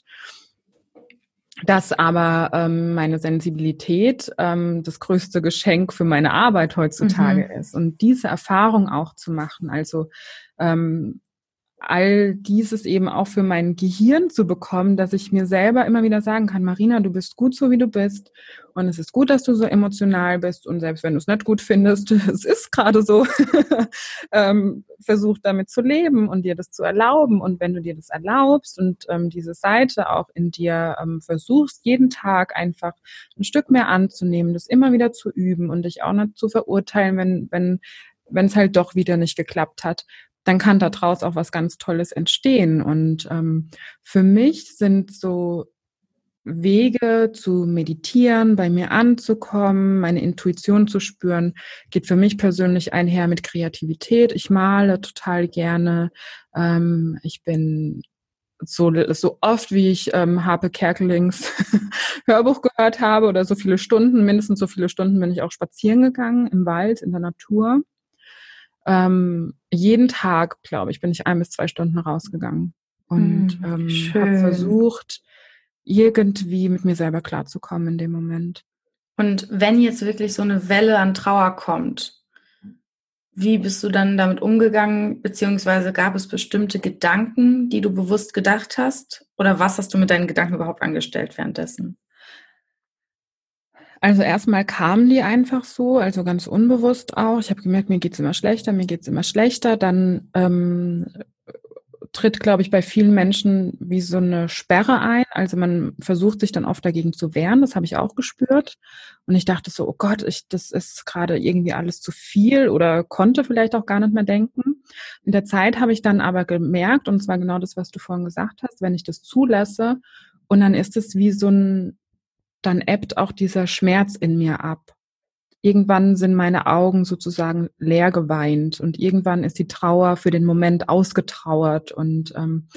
Dass aber ähm, meine Sensibilität ähm, das größte Geschenk für meine Arbeit heutzutage mhm. ist. Und diese Erfahrung auch zu machen, also ähm, all dieses eben auch für mein Gehirn zu bekommen, dass ich mir selber immer wieder sagen kann, Marina, du bist gut so, wie du bist. Und es ist gut, dass du so emotional bist. Und selbst wenn du es nicht gut findest, es ist gerade so, ähm, versuch damit zu leben und dir das zu erlauben. Und wenn du dir das erlaubst und ähm, diese Seite auch in dir ähm, versuchst, jeden Tag einfach ein Stück mehr anzunehmen, das immer wieder zu üben und dich auch nicht zu verurteilen, wenn, wenn wenn es halt doch wieder nicht geklappt hat, dann kann daraus auch was ganz Tolles entstehen. Und ähm, für mich sind so Wege zu meditieren, bei mir anzukommen, meine Intuition zu spüren, geht für mich persönlich einher mit Kreativität. Ich male total gerne. Ähm, ich bin so, so oft, wie ich ähm, Harpe Kerkelings Hörbuch gehört habe oder so viele Stunden, mindestens so viele Stunden bin ich auch spazieren gegangen im Wald, in der Natur. Ähm, jeden Tag, glaube ich, bin ich ein bis zwei Stunden rausgegangen und hm, ähm, habe versucht, irgendwie mit mir selber klarzukommen in dem Moment. Und wenn jetzt wirklich so eine Welle an Trauer kommt, wie bist du dann damit umgegangen, beziehungsweise gab es bestimmte Gedanken, die du bewusst gedacht hast? Oder was hast du mit deinen Gedanken überhaupt angestellt währenddessen? Also erstmal kamen die einfach so, also ganz unbewusst auch. Ich habe gemerkt, mir geht's immer schlechter, mir geht's immer schlechter. Dann ähm, tritt, glaube ich, bei vielen Menschen wie so eine Sperre ein. Also man versucht sich dann oft dagegen zu wehren. Das habe ich auch gespürt. Und ich dachte so, oh Gott, ich, das ist gerade irgendwie alles zu viel oder konnte vielleicht auch gar nicht mehr denken. In der Zeit habe ich dann aber gemerkt, und zwar genau das, was du vorhin gesagt hast, wenn ich das zulasse, und dann ist es wie so ein, dann ebbt auch dieser Schmerz in mir ab irgendwann sind meine Augen sozusagen leer geweint und irgendwann ist die Trauer für den Moment ausgetrauert und ähm,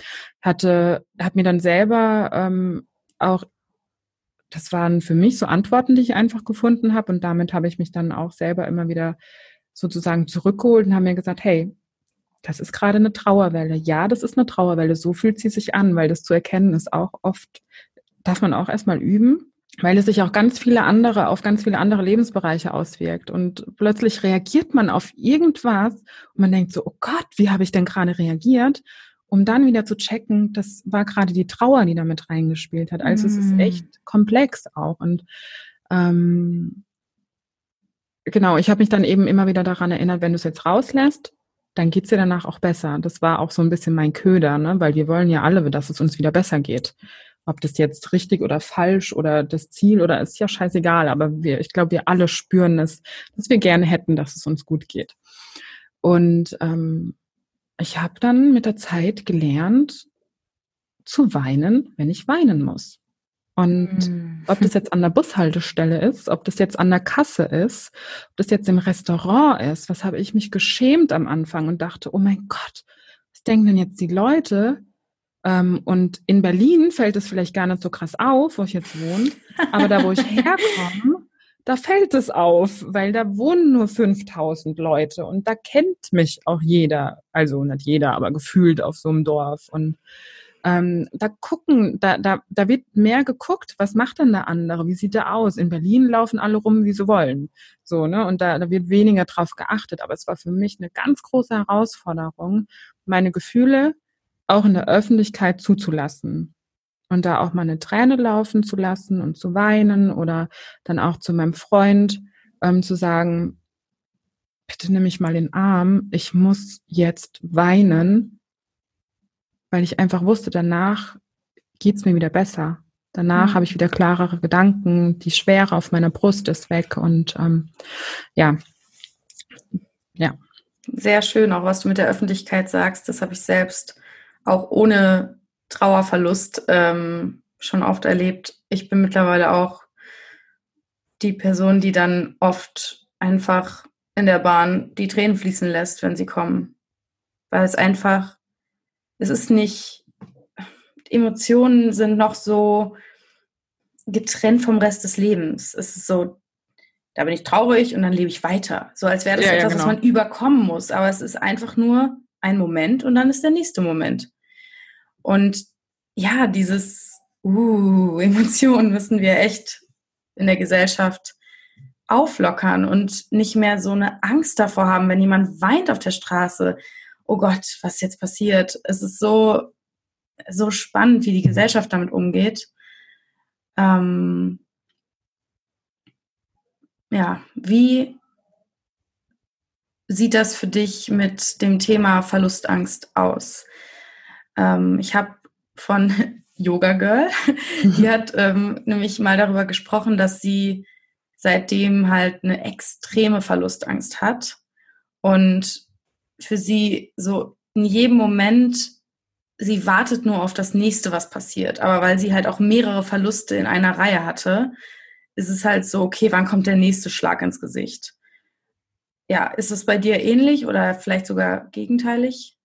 hatte, hat mir dann selber ähm, auch, das waren für mich so Antworten, die ich einfach gefunden habe und damit habe ich mich dann auch selber immer wieder sozusagen zurückgeholt und habe mir gesagt, hey, das ist gerade eine Trauerwelle. Ja, das ist eine Trauerwelle. So fühlt sie sich an, weil das zu erkennen ist auch oft, darf man auch erstmal üben weil es sich auch ganz viele andere, auf ganz viele andere Lebensbereiche auswirkt. Und plötzlich reagiert man auf irgendwas und man denkt so, oh Gott, wie habe ich denn gerade reagiert? Um dann wieder zu checken, das war gerade die Trauer, die damit reingespielt hat. Also mm. es ist mm. echt komplex auch. Und ähm, genau, ich habe mich dann eben immer wieder daran erinnert, wenn du es jetzt rauslässt, dann geht's dir danach auch besser. Das war auch so ein bisschen mein Köder, ne? weil wir wollen ja alle, dass es uns wieder besser geht. Ob das jetzt richtig oder falsch oder das Ziel oder ist ja scheißegal, aber wir, ich glaube, wir alle spüren es, dass wir gerne hätten, dass es uns gut geht. Und ähm, ich habe dann mit der Zeit gelernt, zu weinen, wenn ich weinen muss. Und mm. ob das jetzt an der Bushaltestelle ist, ob das jetzt an der Kasse ist, ob das jetzt im Restaurant ist, was habe ich mich geschämt am Anfang und dachte, oh mein Gott, was denken denn jetzt die Leute, und in Berlin fällt es vielleicht gar nicht so krass auf, wo ich jetzt wohne. Aber da, wo ich herkomme, da fällt es auf, weil da wohnen nur 5000 Leute und da kennt mich auch jeder. Also nicht jeder, aber gefühlt auf so einem Dorf. Und ähm, da gucken, da, da, da wird mehr geguckt, was macht denn der andere, wie sieht der aus? In Berlin laufen alle rum, wie sie wollen. So, ne? Und da, da wird weniger drauf geachtet. Aber es war für mich eine ganz große Herausforderung, meine Gefühle auch in der Öffentlichkeit zuzulassen. Und da auch mal eine Träne laufen zu lassen und zu weinen oder dann auch zu meinem Freund ähm, zu sagen, bitte nimm mich mal in den Arm, ich muss jetzt weinen, weil ich einfach wusste, danach geht's mir wieder besser. Danach mhm. habe ich wieder klarere Gedanken, die Schwere auf meiner Brust ist weg und ähm, ja, ja. Sehr schön, auch was du mit der Öffentlichkeit sagst. Das habe ich selbst auch ohne Trauerverlust ähm, schon oft erlebt. Ich bin mittlerweile auch die Person, die dann oft einfach in der Bahn die Tränen fließen lässt, wenn sie kommen. Weil es einfach, es ist nicht, Emotionen sind noch so getrennt vom Rest des Lebens. Es ist so, da bin ich traurig und dann lebe ich weiter. So als wäre das ja, etwas, ja, genau. was man überkommen muss. Aber es ist einfach nur ein Moment und dann ist der nächste Moment. Und ja, dieses uh, Emotionen müssen wir echt in der Gesellschaft auflockern und nicht mehr so eine Angst davor haben, wenn jemand weint auf der Straße. Oh Gott, was jetzt passiert? Es ist so, so spannend, wie die Gesellschaft damit umgeht. Ähm, ja, wie sieht das für dich mit dem Thema Verlustangst aus? Ähm, ich habe von Yoga Girl, die hat ähm, nämlich mal darüber gesprochen, dass sie seitdem halt eine extreme Verlustangst hat und für sie so in jedem Moment, sie wartet nur auf das nächste, was passiert. Aber weil sie halt auch mehrere Verluste in einer Reihe hatte, ist es halt so, okay, wann kommt der nächste Schlag ins Gesicht? Ja, ist es bei dir ähnlich oder vielleicht sogar gegenteilig?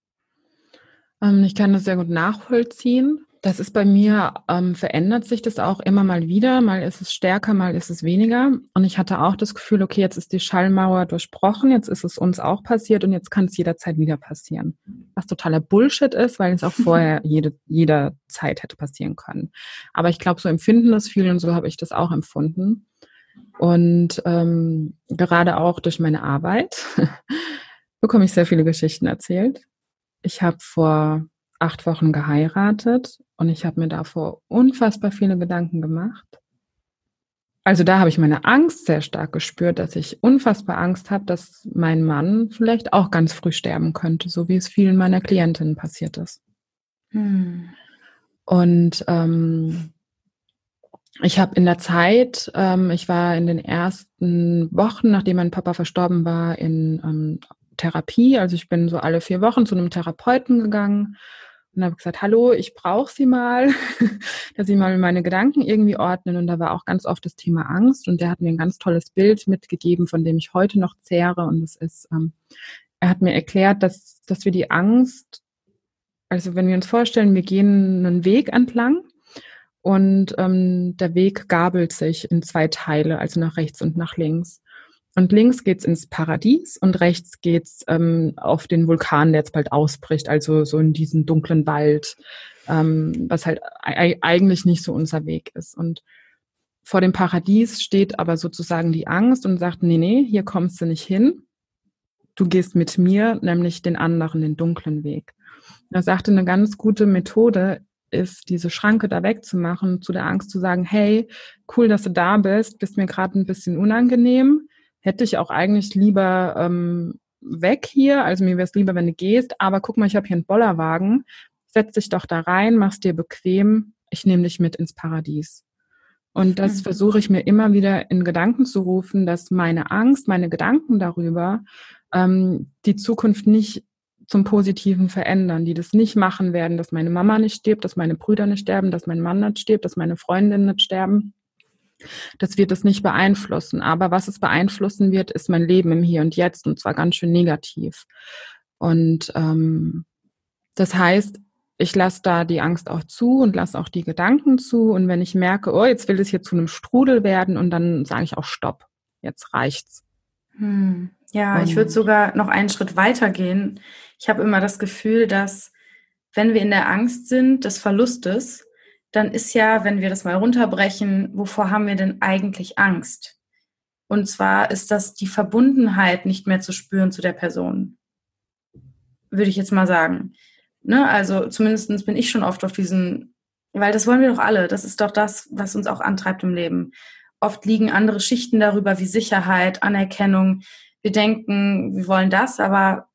Ähm, ich kann das sehr gut nachvollziehen. Das ist bei mir, ähm, verändert sich das auch immer mal wieder. Mal ist es stärker, mal ist es weniger. Und ich hatte auch das Gefühl, okay, jetzt ist die Schallmauer durchbrochen, jetzt ist es uns auch passiert und jetzt kann es jederzeit wieder passieren. Was totaler Bullshit ist, weil es auch vorher jede, jederzeit hätte passieren können. Aber ich glaube, so empfinden das viele und so habe ich das auch empfunden. Und ähm, gerade auch durch meine Arbeit bekomme ich sehr viele Geschichten erzählt. Ich habe vor acht Wochen geheiratet und ich habe mir davor unfassbar viele Gedanken gemacht. Also da habe ich meine Angst sehr stark gespürt, dass ich unfassbar Angst habe, dass mein Mann vielleicht auch ganz früh sterben könnte, so wie es vielen meiner Klientinnen passiert ist. Hm. Und ähm, ich habe in der Zeit, ähm, ich war in den ersten Wochen, nachdem mein Papa verstorben war, in ähm, Therapie. Also ich bin so alle vier Wochen zu einem Therapeuten gegangen und habe gesagt, hallo, ich brauche Sie mal, dass Sie mal meine Gedanken irgendwie ordnen. Und da war auch ganz oft das Thema Angst. Und der hat mir ein ganz tolles Bild mitgegeben, von dem ich heute noch zehre. Und es ist, ähm, er hat mir erklärt, dass, dass wir die Angst, also wenn wir uns vorstellen, wir gehen einen Weg entlang und ähm, der Weg gabelt sich in zwei Teile, also nach rechts und nach links. Und links geht's ins Paradies und rechts geht's ähm, auf den Vulkan, der jetzt bald ausbricht, also so in diesen dunklen Wald, ähm, was halt eigentlich nicht so unser Weg ist. Und vor dem Paradies steht aber sozusagen die Angst und sagt, nee, nee, hier kommst du nicht hin. Du gehst mit mir, nämlich den anderen, den dunklen Weg. Er sagte, eine ganz gute Methode ist, diese Schranke da wegzumachen, zu der Angst zu sagen, hey, cool, dass du da bist, bist mir gerade ein bisschen unangenehm hätte ich auch eigentlich lieber ähm, weg hier. Also mir wäre es lieber, wenn du gehst. Aber guck mal, ich habe hier einen Bollerwagen. Setz dich doch da rein, mach's dir bequem. Ich nehme dich mit ins Paradies. Und das mhm. versuche ich mir immer wieder in Gedanken zu rufen, dass meine Angst, meine Gedanken darüber ähm, die Zukunft nicht zum Positiven verändern, die das nicht machen werden, dass meine Mama nicht stirbt, dass meine Brüder nicht sterben, dass mein Mann nicht stirbt, dass meine Freundinnen nicht sterben, das wird es nicht beeinflussen. Aber was es beeinflussen wird, ist mein Leben im Hier und Jetzt und zwar ganz schön negativ. Und ähm, das heißt, ich lasse da die Angst auch zu und lasse auch die Gedanken zu. Und wenn ich merke, oh, jetzt will es hier zu einem Strudel werden, und dann sage ich auch Stopp, jetzt reicht's. Hm. Ja, und ich würde sogar noch einen Schritt weiter gehen. Ich habe immer das Gefühl, dass wenn wir in der Angst sind des Verlustes, dann ist ja, wenn wir das mal runterbrechen, wovor haben wir denn eigentlich Angst? Und zwar ist das die Verbundenheit nicht mehr zu spüren zu der Person. Würde ich jetzt mal sagen. Ne? Also zumindest bin ich schon oft auf diesen, weil das wollen wir doch alle. Das ist doch das, was uns auch antreibt im Leben. Oft liegen andere Schichten darüber wie Sicherheit, Anerkennung. Wir denken, wir wollen das, aber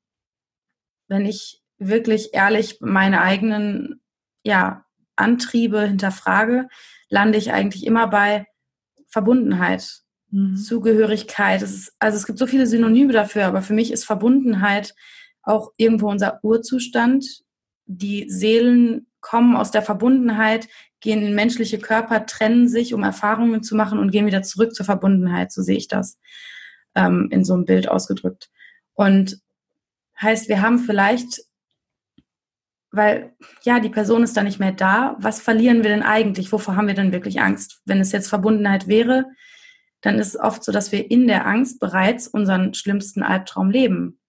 wenn ich wirklich ehrlich meine eigenen ja, Antriebe hinterfrage, lande ich eigentlich immer bei Verbundenheit, mhm. Zugehörigkeit. Es ist, also es gibt so viele Synonyme dafür, aber für mich ist Verbundenheit auch irgendwo unser Urzustand. Die Seelen kommen aus der Verbundenheit, gehen in menschliche Körper, trennen sich, um Erfahrungen zu machen und gehen wieder zurück zur Verbundenheit. So sehe ich das ähm, in so einem Bild ausgedrückt. Und heißt, wir haben vielleicht weil ja, die Person ist da nicht mehr da. Was verlieren wir denn eigentlich? Wovor haben wir denn wirklich Angst? Wenn es jetzt Verbundenheit wäre, dann ist es oft so, dass wir in der Angst bereits unseren schlimmsten Albtraum leben,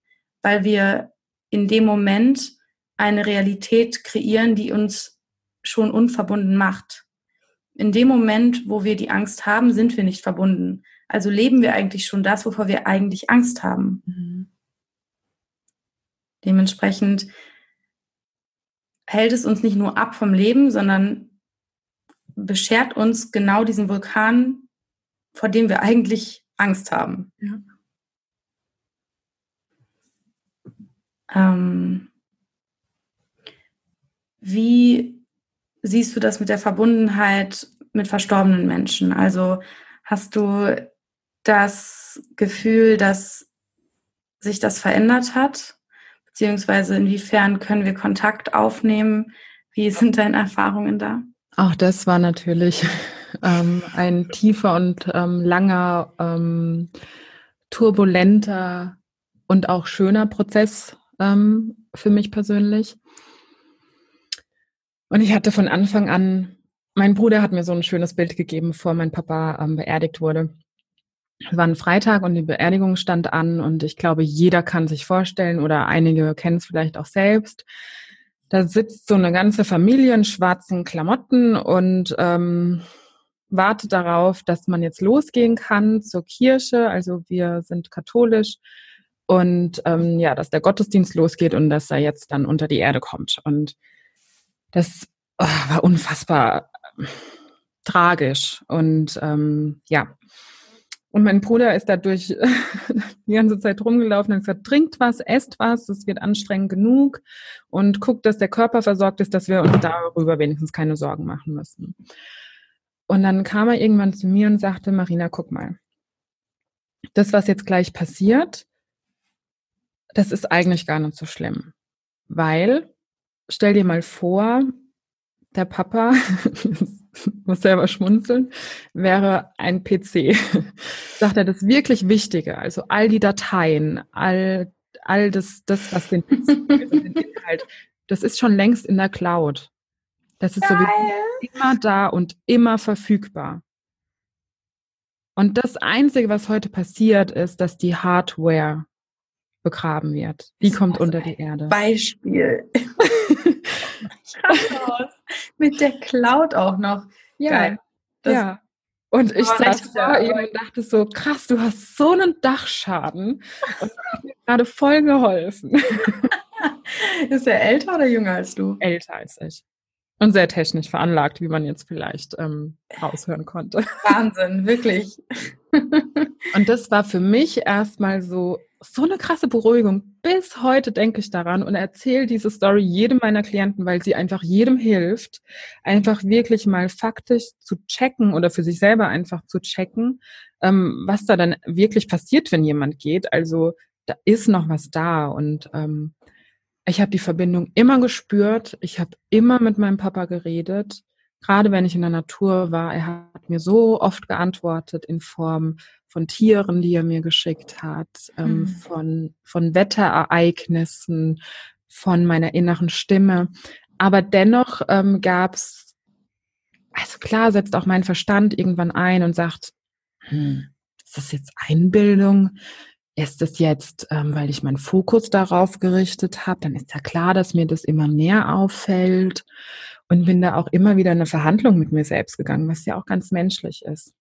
weil wir in dem Moment eine Realität kreieren, die uns schon unverbunden macht. In dem Moment, wo wir die Angst haben, sind wir nicht verbunden. Also leben wir eigentlich schon das, wovor wir eigentlich Angst haben. Mhm. Dementsprechend hält es uns nicht nur ab vom Leben, sondern beschert uns genau diesen Vulkan, vor dem wir eigentlich Angst haben. Ja. Ähm, wie siehst du das mit der Verbundenheit mit verstorbenen Menschen? Also hast du das Gefühl, dass sich das verändert hat? Beziehungsweise inwiefern können wir Kontakt aufnehmen? Wie sind deine Erfahrungen da? Auch das war natürlich ähm, ein tiefer und ähm, langer, ähm, turbulenter und auch schöner Prozess ähm, für mich persönlich. Und ich hatte von Anfang an, mein Bruder hat mir so ein schönes Bild gegeben, bevor mein Papa ähm, beerdigt wurde. Es war ein Freitag und die Beerdigung stand an und ich glaube, jeder kann sich vorstellen oder einige kennen es vielleicht auch selbst. Da sitzt so eine ganze Familie in schwarzen Klamotten und ähm, wartet darauf, dass man jetzt losgehen kann zur Kirche. Also wir sind katholisch und ähm, ja, dass der Gottesdienst losgeht und dass er jetzt dann unter die Erde kommt. Und das oh, war unfassbar äh, tragisch. Und ähm, ja, und mein Bruder ist dadurch die ganze Zeit rumgelaufen und gesagt, trinkt was, esst was, es wird anstrengend genug und guckt, dass der Körper versorgt ist, dass wir uns darüber wenigstens keine Sorgen machen müssen. Und dann kam er irgendwann zu mir und sagte, Marina, guck mal, das, was jetzt gleich passiert, das ist eigentlich gar nicht so schlimm. Weil, stell dir mal vor, der Papa, muss selber schmunzeln, wäre ein PC. Sagt er, das wirklich Wichtige, also all die Dateien, all, all das, das, was den PC, den Inhalt, das ist schon längst in der Cloud. Das ist Geil. sowieso immer da und immer verfügbar. Und das Einzige, was heute passiert, ist, dass die Hardware begraben wird. Die kommt unter die Erde. Beispiel. Mit der Cloud auch noch. Ja. Geil. Das ja. Und ich saß vor ihm und dachte so, krass, du hast so einen Dachschaden und du hast mir gerade voll geholfen. Ist er älter oder jünger als du? Älter als ich. Und sehr technisch veranlagt, wie man jetzt vielleicht ähm, raushören konnte. Wahnsinn, wirklich. und das war für mich erstmal so, so eine krasse Beruhigung. Bis heute denke ich daran und erzähle diese Story jedem meiner Klienten, weil sie einfach jedem hilft, einfach wirklich mal faktisch zu checken oder für sich selber einfach zu checken, ähm, was da dann wirklich passiert, wenn jemand geht. Also da ist noch was da und ähm, ich habe die Verbindung immer gespürt. Ich habe immer mit meinem Papa geredet. Gerade wenn ich in der Natur war, er hat mir so oft geantwortet in Form von Tieren, die er mir geschickt hat, ähm, mhm. von, von Wetterereignissen, von meiner inneren Stimme. Aber dennoch ähm, gab es, also klar setzt auch mein Verstand irgendwann ein und sagt, hm, ist das jetzt Einbildung? ist es jetzt, ähm, weil ich meinen Fokus darauf gerichtet habe, dann ist ja klar, dass mir das immer mehr auffällt und bin da auch immer wieder in eine Verhandlung mit mir selbst gegangen, was ja auch ganz menschlich ist.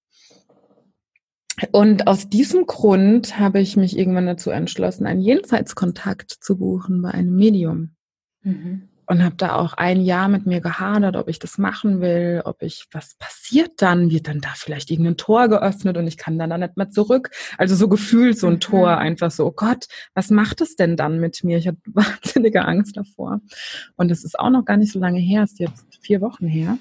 Und aus diesem Grund habe ich mich irgendwann dazu entschlossen, einen Jenseitskontakt zu buchen bei einem Medium. Mhm und habe da auch ein Jahr mit mir gehadert, ob ich das machen will, ob ich, was passiert dann? Wird dann da vielleicht irgendein Tor geöffnet und ich kann dann da nicht mehr zurück? Also so gefühlt so ein mhm. Tor, einfach so, oh Gott, was macht es denn dann mit mir? Ich hatte wahnsinnige Angst davor. Und es ist auch noch gar nicht so lange her, es ist jetzt vier Wochen her.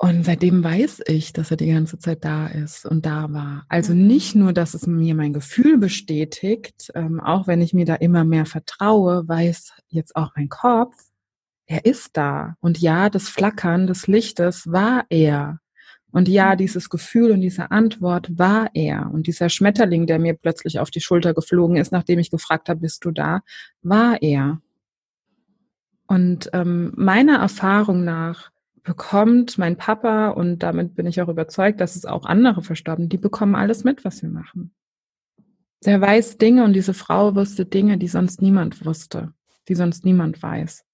Und seitdem weiß ich, dass er die ganze Zeit da ist und da war. Also mhm. nicht nur, dass es mir mein Gefühl bestätigt, ähm, auch wenn ich mir da immer mehr vertraue, weiß jetzt auch mein Kopf, er ist da. Und ja, das Flackern des Lichtes war er. Und ja, mhm. dieses Gefühl und diese Antwort war er. Und dieser Schmetterling, der mir plötzlich auf die Schulter geflogen ist, nachdem ich gefragt habe, bist du da, war er. Und ähm, meiner Erfahrung nach bekommt mein Papa, und damit bin ich auch überzeugt, dass es auch andere verstorben, die bekommen alles mit, was wir machen. Der weiß Dinge und diese Frau wusste Dinge, die sonst niemand wusste, die sonst niemand weiß.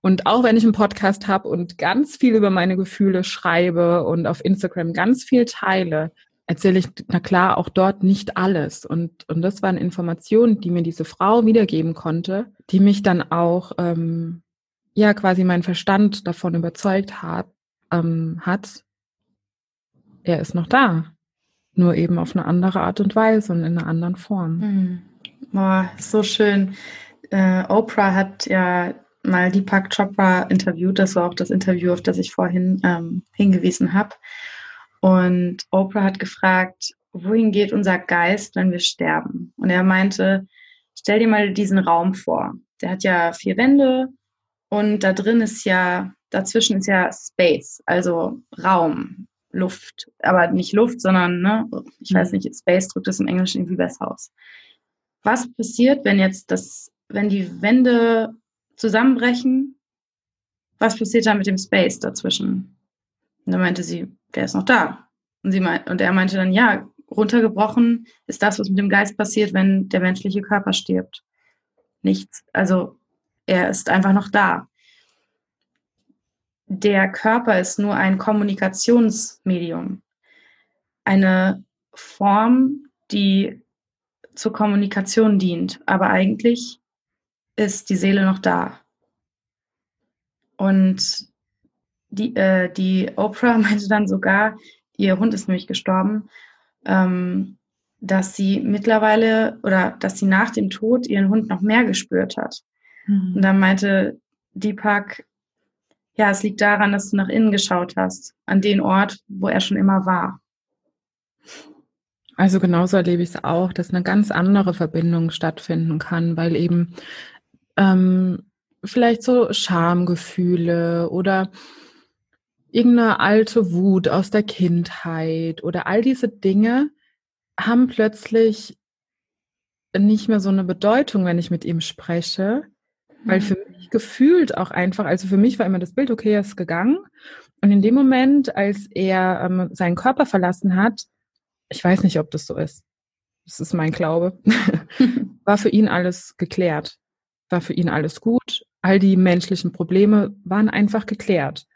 Und auch wenn ich einen Podcast habe und ganz viel über meine Gefühle schreibe und auf Instagram ganz viel teile, erzähle ich, na klar, auch dort nicht alles. Und, und das waren Informationen, die mir diese Frau wiedergeben konnte, die mich dann auch ähm, ja quasi mein Verstand davon überzeugt hat, ähm, hat, er ist noch da. Nur eben auf eine andere Art und Weise und in einer anderen Form. Mhm. Boah, so schön. Äh, Oprah hat ja mal Deepak Chopra interviewt. Das war auch das Interview, auf das ich vorhin ähm, hingewiesen habe. Und Oprah hat gefragt, wohin geht unser Geist, wenn wir sterben? Und er meinte, stell dir mal diesen Raum vor. Der hat ja vier Wände, und da drin ist ja, dazwischen ist ja Space, also Raum, Luft. Aber nicht Luft, sondern, ne, ich weiß mhm. nicht, Space drückt es im Englischen irgendwie besser aus. Was passiert, wenn jetzt das, wenn die Wände zusammenbrechen? Was passiert dann mit dem Space dazwischen? Und dann meinte sie, der ist noch da. Und, sie meint, und er meinte dann, ja, runtergebrochen ist das, was mit dem Geist passiert, wenn der menschliche Körper stirbt. Nichts. Also er ist einfach noch da. Der Körper ist nur ein Kommunikationsmedium. Eine Form, die zur Kommunikation dient. Aber eigentlich ist die Seele noch da. Und die, äh, die Oprah meinte dann sogar, ihr Hund ist nämlich gestorben, ähm, dass sie mittlerweile oder dass sie nach dem Tod ihren Hund noch mehr gespürt hat. Mhm. Und dann meinte Deepak, ja, es liegt daran, dass du nach innen geschaut hast, an den Ort, wo er schon immer war. Also genauso erlebe ich es auch, dass eine ganz andere Verbindung stattfinden kann, weil eben ähm, vielleicht so Schamgefühle oder irgendeine alte Wut aus der Kindheit oder all diese Dinge haben plötzlich nicht mehr so eine Bedeutung, wenn ich mit ihm spreche, weil für mhm. mich gefühlt auch einfach, also für mich war immer das Bild, okay, er ist gegangen und in dem Moment, als er ähm, seinen Körper verlassen hat, ich weiß nicht, ob das so ist, das ist mein Glaube, war für ihn alles geklärt, war für ihn alles gut, all die menschlichen Probleme waren einfach geklärt.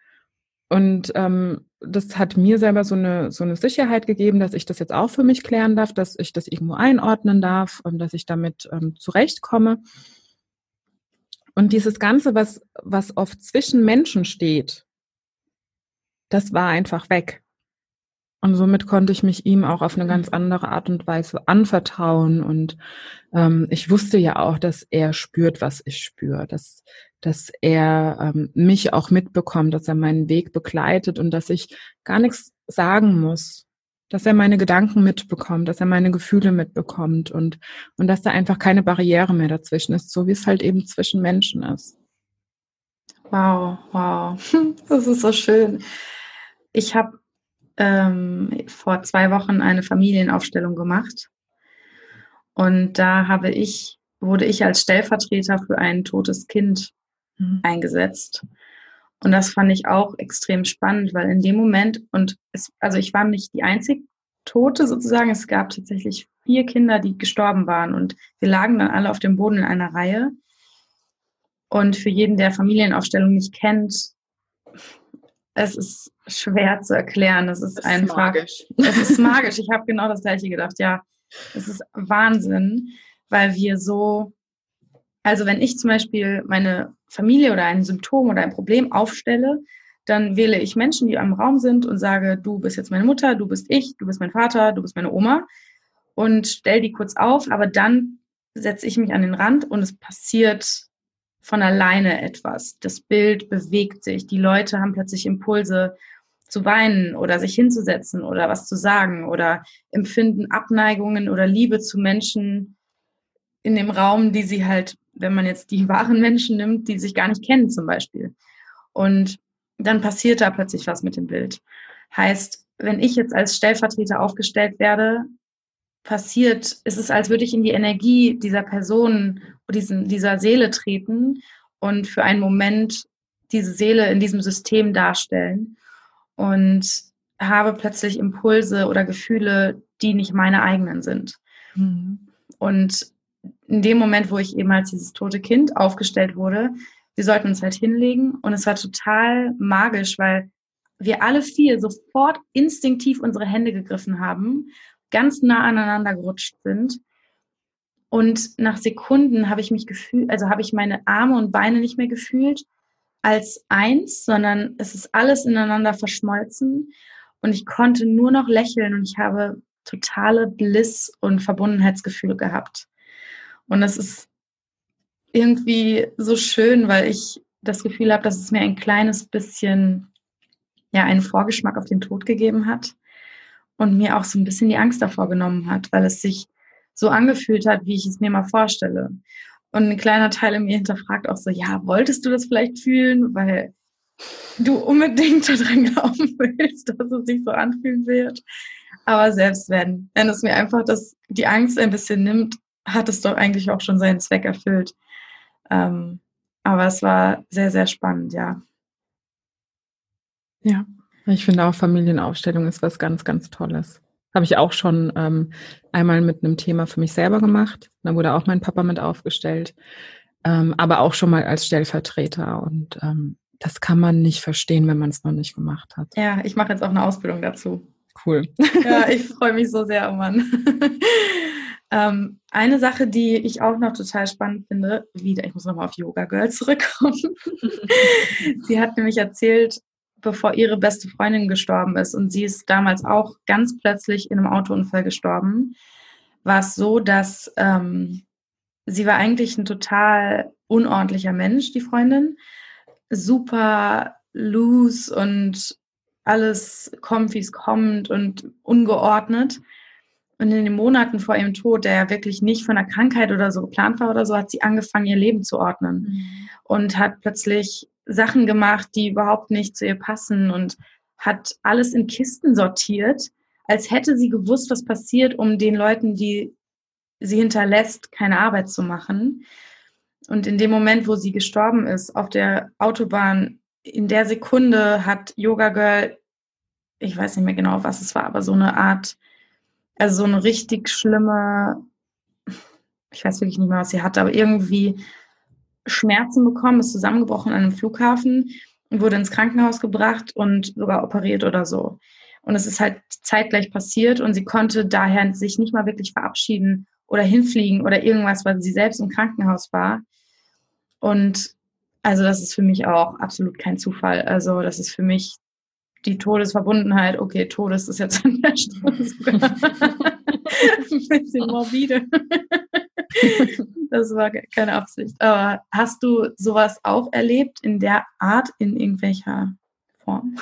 Und ähm, das hat mir selber so eine, so eine Sicherheit gegeben, dass ich das jetzt auch für mich klären darf, dass ich das irgendwo einordnen darf und dass ich damit ähm, zurechtkomme. Und dieses Ganze, was, was oft zwischen Menschen steht, das war einfach weg. Und somit konnte ich mich ihm auch auf eine ganz andere Art und Weise anvertrauen. Und ähm, ich wusste ja auch, dass er spürt, was ich spüre, dass, dass er ähm, mich auch mitbekommt, dass er meinen Weg begleitet und dass ich gar nichts sagen muss, dass er meine Gedanken mitbekommt, dass er meine Gefühle mitbekommt und, und dass da einfach keine Barriere mehr dazwischen ist, so wie es halt eben zwischen Menschen ist. Wow, wow, das ist so schön. Ich habe ähm, vor zwei Wochen eine Familienaufstellung gemacht. Und da habe ich, wurde ich als Stellvertreter für ein totes Kind mhm. eingesetzt. Und das fand ich auch extrem spannend, weil in dem Moment, und es, also ich war nicht die einzige Tote sozusagen, es gab tatsächlich vier Kinder, die gestorben waren und wir lagen dann alle auf dem Boden in einer Reihe. Und für jeden, der Familienaufstellung nicht kennt, es ist schwer zu erklären. Es ist, ist einfach. Magisch. Es ist magisch. Ich habe genau das gleiche gedacht. Ja, es ist Wahnsinn, weil wir so. Also wenn ich zum Beispiel meine Familie oder ein Symptom oder ein Problem aufstelle, dann wähle ich Menschen, die am Raum sind und sage, du bist jetzt meine Mutter, du bist ich, du bist mein Vater, du bist meine Oma und stell die kurz auf, aber dann setze ich mich an den Rand und es passiert von alleine etwas. Das Bild bewegt sich. Die Leute haben plötzlich Impulse zu weinen oder sich hinzusetzen oder was zu sagen oder empfinden Abneigungen oder Liebe zu Menschen in dem Raum, die sie halt, wenn man jetzt die wahren Menschen nimmt, die sich gar nicht kennen zum Beispiel. Und dann passiert da plötzlich was mit dem Bild. Heißt, wenn ich jetzt als Stellvertreter aufgestellt werde, passiert, ist es, als würde ich in die Energie dieser Person, diesen, dieser Seele treten und für einen Moment diese Seele in diesem System darstellen und habe plötzlich Impulse oder Gefühle, die nicht meine eigenen sind. Mhm. Und in dem Moment, wo ich eben als dieses tote Kind aufgestellt wurde, wir sollten uns halt hinlegen und es war total magisch, weil wir alle vier sofort instinktiv unsere Hände gegriffen haben ganz nah aneinander gerutscht sind. Und nach Sekunden habe ich mich gefühlt, also habe ich meine Arme und Beine nicht mehr gefühlt als eins, sondern es ist alles ineinander verschmolzen. Und ich konnte nur noch lächeln und ich habe totale Bliss- und Verbundenheitsgefühle gehabt. Und das ist irgendwie so schön, weil ich das Gefühl habe, dass es mir ein kleines bisschen, ja, einen Vorgeschmack auf den Tod gegeben hat und mir auch so ein bisschen die Angst davor genommen hat, weil es sich so angefühlt hat, wie ich es mir mal vorstelle. Und ein kleiner Teil in mir hinterfragt auch so, ja, wolltest du das vielleicht fühlen, weil du unbedingt daran glauben willst, dass es sich so anfühlen wird. Aber selbst wenn, wenn es mir einfach das, die Angst ein bisschen nimmt, hat es doch eigentlich auch schon seinen Zweck erfüllt. Ähm, aber es war sehr, sehr spannend, ja. Ja, ich finde auch Familienaufstellung ist was ganz, ganz Tolles. Habe ich auch schon ähm, einmal mit einem Thema für mich selber gemacht. Da wurde auch mein Papa mit aufgestellt, ähm, aber auch schon mal als Stellvertreter. Und ähm, das kann man nicht verstehen, wenn man es noch nicht gemacht hat. Ja, ich mache jetzt auch eine Ausbildung dazu. Cool. Ja, ich freue mich so sehr, oh Mann. Ähm, eine Sache, die ich auch noch total spannend finde, wieder, ich muss nochmal auf Yoga Girl zurückkommen. sie hat nämlich erzählt, bevor ihre beste Freundin gestorben ist und sie ist damals auch ganz plötzlich in einem Autounfall gestorben, war es so, dass ähm, sie war eigentlich ein total unordentlicher Mensch, die Freundin, super loose und alles kommt, wie es kommt und ungeordnet. Und in den Monaten vor ihrem Tod, der ja wirklich nicht von einer Krankheit oder so geplant war oder so, hat sie angefangen, ihr Leben zu ordnen mhm. und hat plötzlich Sachen gemacht, die überhaupt nicht zu ihr passen und hat alles in Kisten sortiert, als hätte sie gewusst, was passiert, um den Leuten, die sie hinterlässt, keine Arbeit zu machen. Und in dem Moment, wo sie gestorben ist, auf der Autobahn, in der Sekunde hat Yoga Girl, ich weiß nicht mehr genau, was es war, aber so eine Art also so eine richtig schlimme, ich weiß wirklich nicht mehr, was sie hatte, aber irgendwie Schmerzen bekommen, ist zusammengebrochen an einem Flughafen und wurde ins Krankenhaus gebracht und sogar operiert oder so. Und es ist halt zeitgleich passiert und sie konnte daher sich nicht mal wirklich verabschieden oder hinfliegen oder irgendwas, weil sie selbst im Krankenhaus war. Und also das ist für mich auch absolut kein Zufall. Also das ist für mich die Todesverbundenheit, okay, Todes ist jetzt an der Stelle ein bisschen morbide. das war keine Absicht. Aber hast du sowas auch erlebt in der Art, in irgendwelcher Form?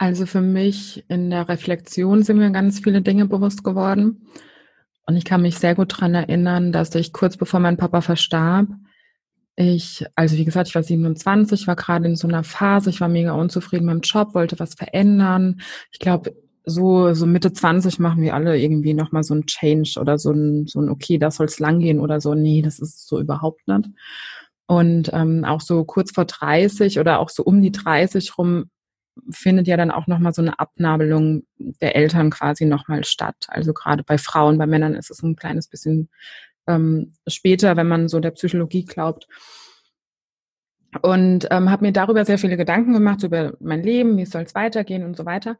Also für mich in der Reflexion sind mir ganz viele Dinge bewusst geworden. Und ich kann mich sehr gut daran erinnern, dass ich kurz bevor mein Papa verstarb, ich, also wie gesagt, ich war 27, war gerade in so einer Phase, ich war mega unzufrieden mit dem Job, wollte was verändern. Ich glaube, so, so Mitte 20 machen wir alle irgendwie nochmal so ein Change oder so ein, so ein okay, da soll es langgehen oder so. Nee, das ist so überhaupt nicht. Und ähm, auch so kurz vor 30 oder auch so um die 30 rum findet ja dann auch nochmal so eine Abnabelung der Eltern quasi nochmal statt. Also gerade bei Frauen, bei Männern ist es ein kleines bisschen ähm, später, wenn man so der Psychologie glaubt. Und ähm, habe mir darüber sehr viele Gedanken gemacht, über mein Leben, wie soll es weitergehen und so weiter.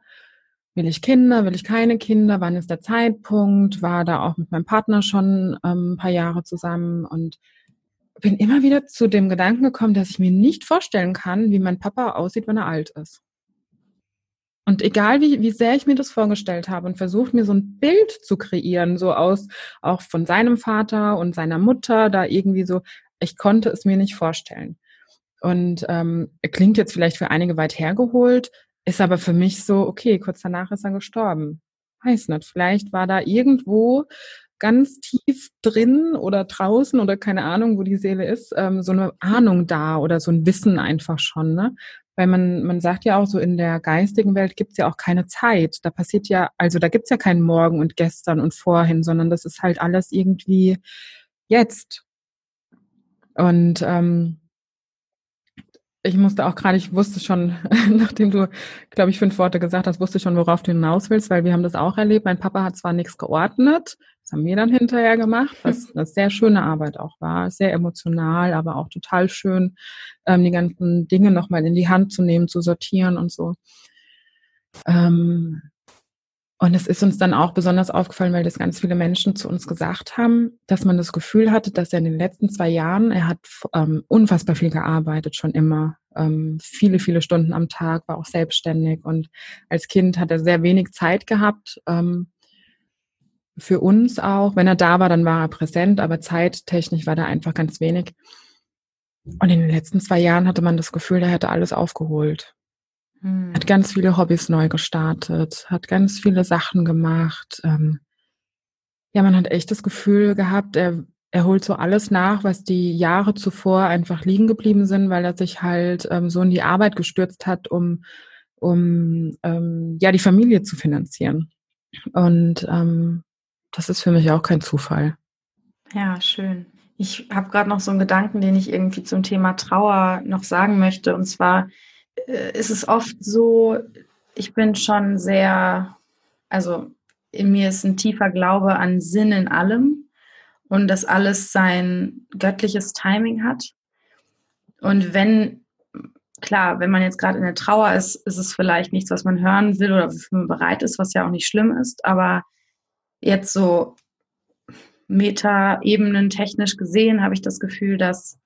Will ich Kinder, will ich keine Kinder, wann ist der Zeitpunkt? War da auch mit meinem Partner schon ähm, ein paar Jahre zusammen und bin immer wieder zu dem Gedanken gekommen, dass ich mir nicht vorstellen kann, wie mein Papa aussieht, wenn er alt ist. Und egal wie, wie sehr ich mir das vorgestellt habe und versucht mir so ein Bild zu kreieren, so aus auch von seinem Vater und seiner Mutter, da irgendwie so, ich konnte es mir nicht vorstellen. Und ähm, klingt jetzt vielleicht für einige weit hergeholt, ist aber für mich so, okay, kurz danach ist er gestorben. Weiß nicht, vielleicht war da irgendwo ganz tief drin oder draußen oder keine Ahnung, wo die Seele ist, ähm, so eine Ahnung da oder so ein Wissen einfach schon. Ne? Weil man, man sagt ja auch so, in der geistigen Welt gibt es ja auch keine Zeit. Da passiert ja, also da gibt es ja keinen Morgen und gestern und vorhin, sondern das ist halt alles irgendwie jetzt. Und ähm, ich musste auch gerade, ich wusste schon, nachdem du, glaube ich, fünf Worte gesagt hast, wusste schon, worauf du hinaus willst, weil wir haben das auch erlebt. Mein Papa hat zwar nichts geordnet, das haben wir dann hinterher gemacht, was eine sehr schöne Arbeit auch war, sehr emotional, aber auch total schön, ähm, die ganzen Dinge nochmal in die Hand zu nehmen, zu sortieren und so. Ähm, und es ist uns dann auch besonders aufgefallen, weil das ganz viele Menschen zu uns gesagt haben, dass man das Gefühl hatte, dass er in den letzten zwei Jahren, er hat ähm, unfassbar viel gearbeitet, schon immer, ähm, viele, viele Stunden am Tag, war auch selbstständig und als Kind hat er sehr wenig Zeit gehabt, ähm, für uns auch. Wenn er da war, dann war er präsent, aber zeittechnisch war da einfach ganz wenig. Und in den letzten zwei Jahren hatte man das Gefühl, er hätte alles aufgeholt. Hm. Hat ganz viele Hobbys neu gestartet, hat ganz viele Sachen gemacht. Ähm, ja, man hat echt das Gefühl gehabt, er, er holt so alles nach, was die Jahre zuvor einfach liegen geblieben sind, weil er sich halt ähm, so in die Arbeit gestürzt hat, um, um ähm, ja die Familie zu finanzieren. Und ähm, das ist für mich auch kein Zufall. Ja, schön. Ich habe gerade noch so einen Gedanken, den ich irgendwie zum Thema Trauer noch sagen möchte. Und zwar äh, ist es oft so, ich bin schon sehr, also in mir ist ein tiefer Glaube an Sinn in allem und dass alles sein göttliches Timing hat. Und wenn klar, wenn man jetzt gerade in der Trauer ist, ist es vielleicht nichts, was man hören will oder wofür man bereit ist, was ja auch nicht schlimm ist. Aber jetzt so Meta-Ebenen technisch gesehen habe ich das Gefühl, dass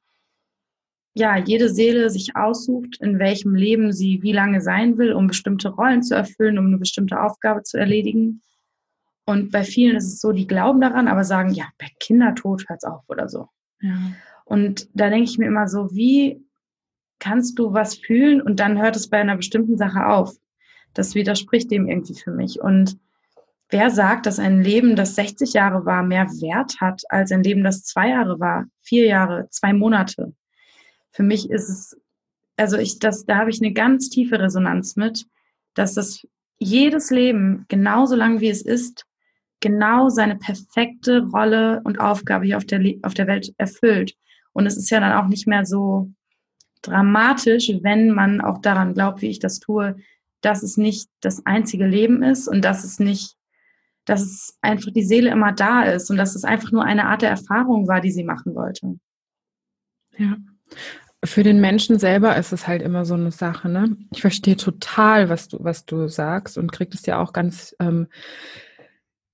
ja jede Seele sich aussucht, in welchem Leben sie wie lange sein will, um bestimmte Rollen zu erfüllen, um eine bestimmte Aufgabe zu erledigen. Und bei vielen ist es so, die glauben daran, aber sagen, ja, bei Kindertod hört es auf oder so. Ja. Und da denke ich mir immer so, wie kannst du was fühlen und dann hört es bei einer bestimmten Sache auf? Das widerspricht dem irgendwie für mich. Und wer sagt, dass ein Leben, das 60 Jahre war, mehr Wert hat als ein Leben, das zwei Jahre war, vier Jahre, zwei Monate? Für mich ist es, also ich, das, da habe ich eine ganz tiefe Resonanz mit, dass das jedes Leben genauso lang wie es ist, genau seine perfekte Rolle und Aufgabe hier auf der, auf der Welt erfüllt. Und es ist ja dann auch nicht mehr so dramatisch, wenn man auch daran glaubt, wie ich das tue, dass es nicht das einzige Leben ist und dass es nicht, dass es einfach die Seele immer da ist und dass es einfach nur eine Art der Erfahrung war, die sie machen wollte. Ja. Für den Menschen selber ist es halt immer so eine Sache, ne? Ich verstehe total, was du, was du sagst und krieg es ja auch ganz ähm,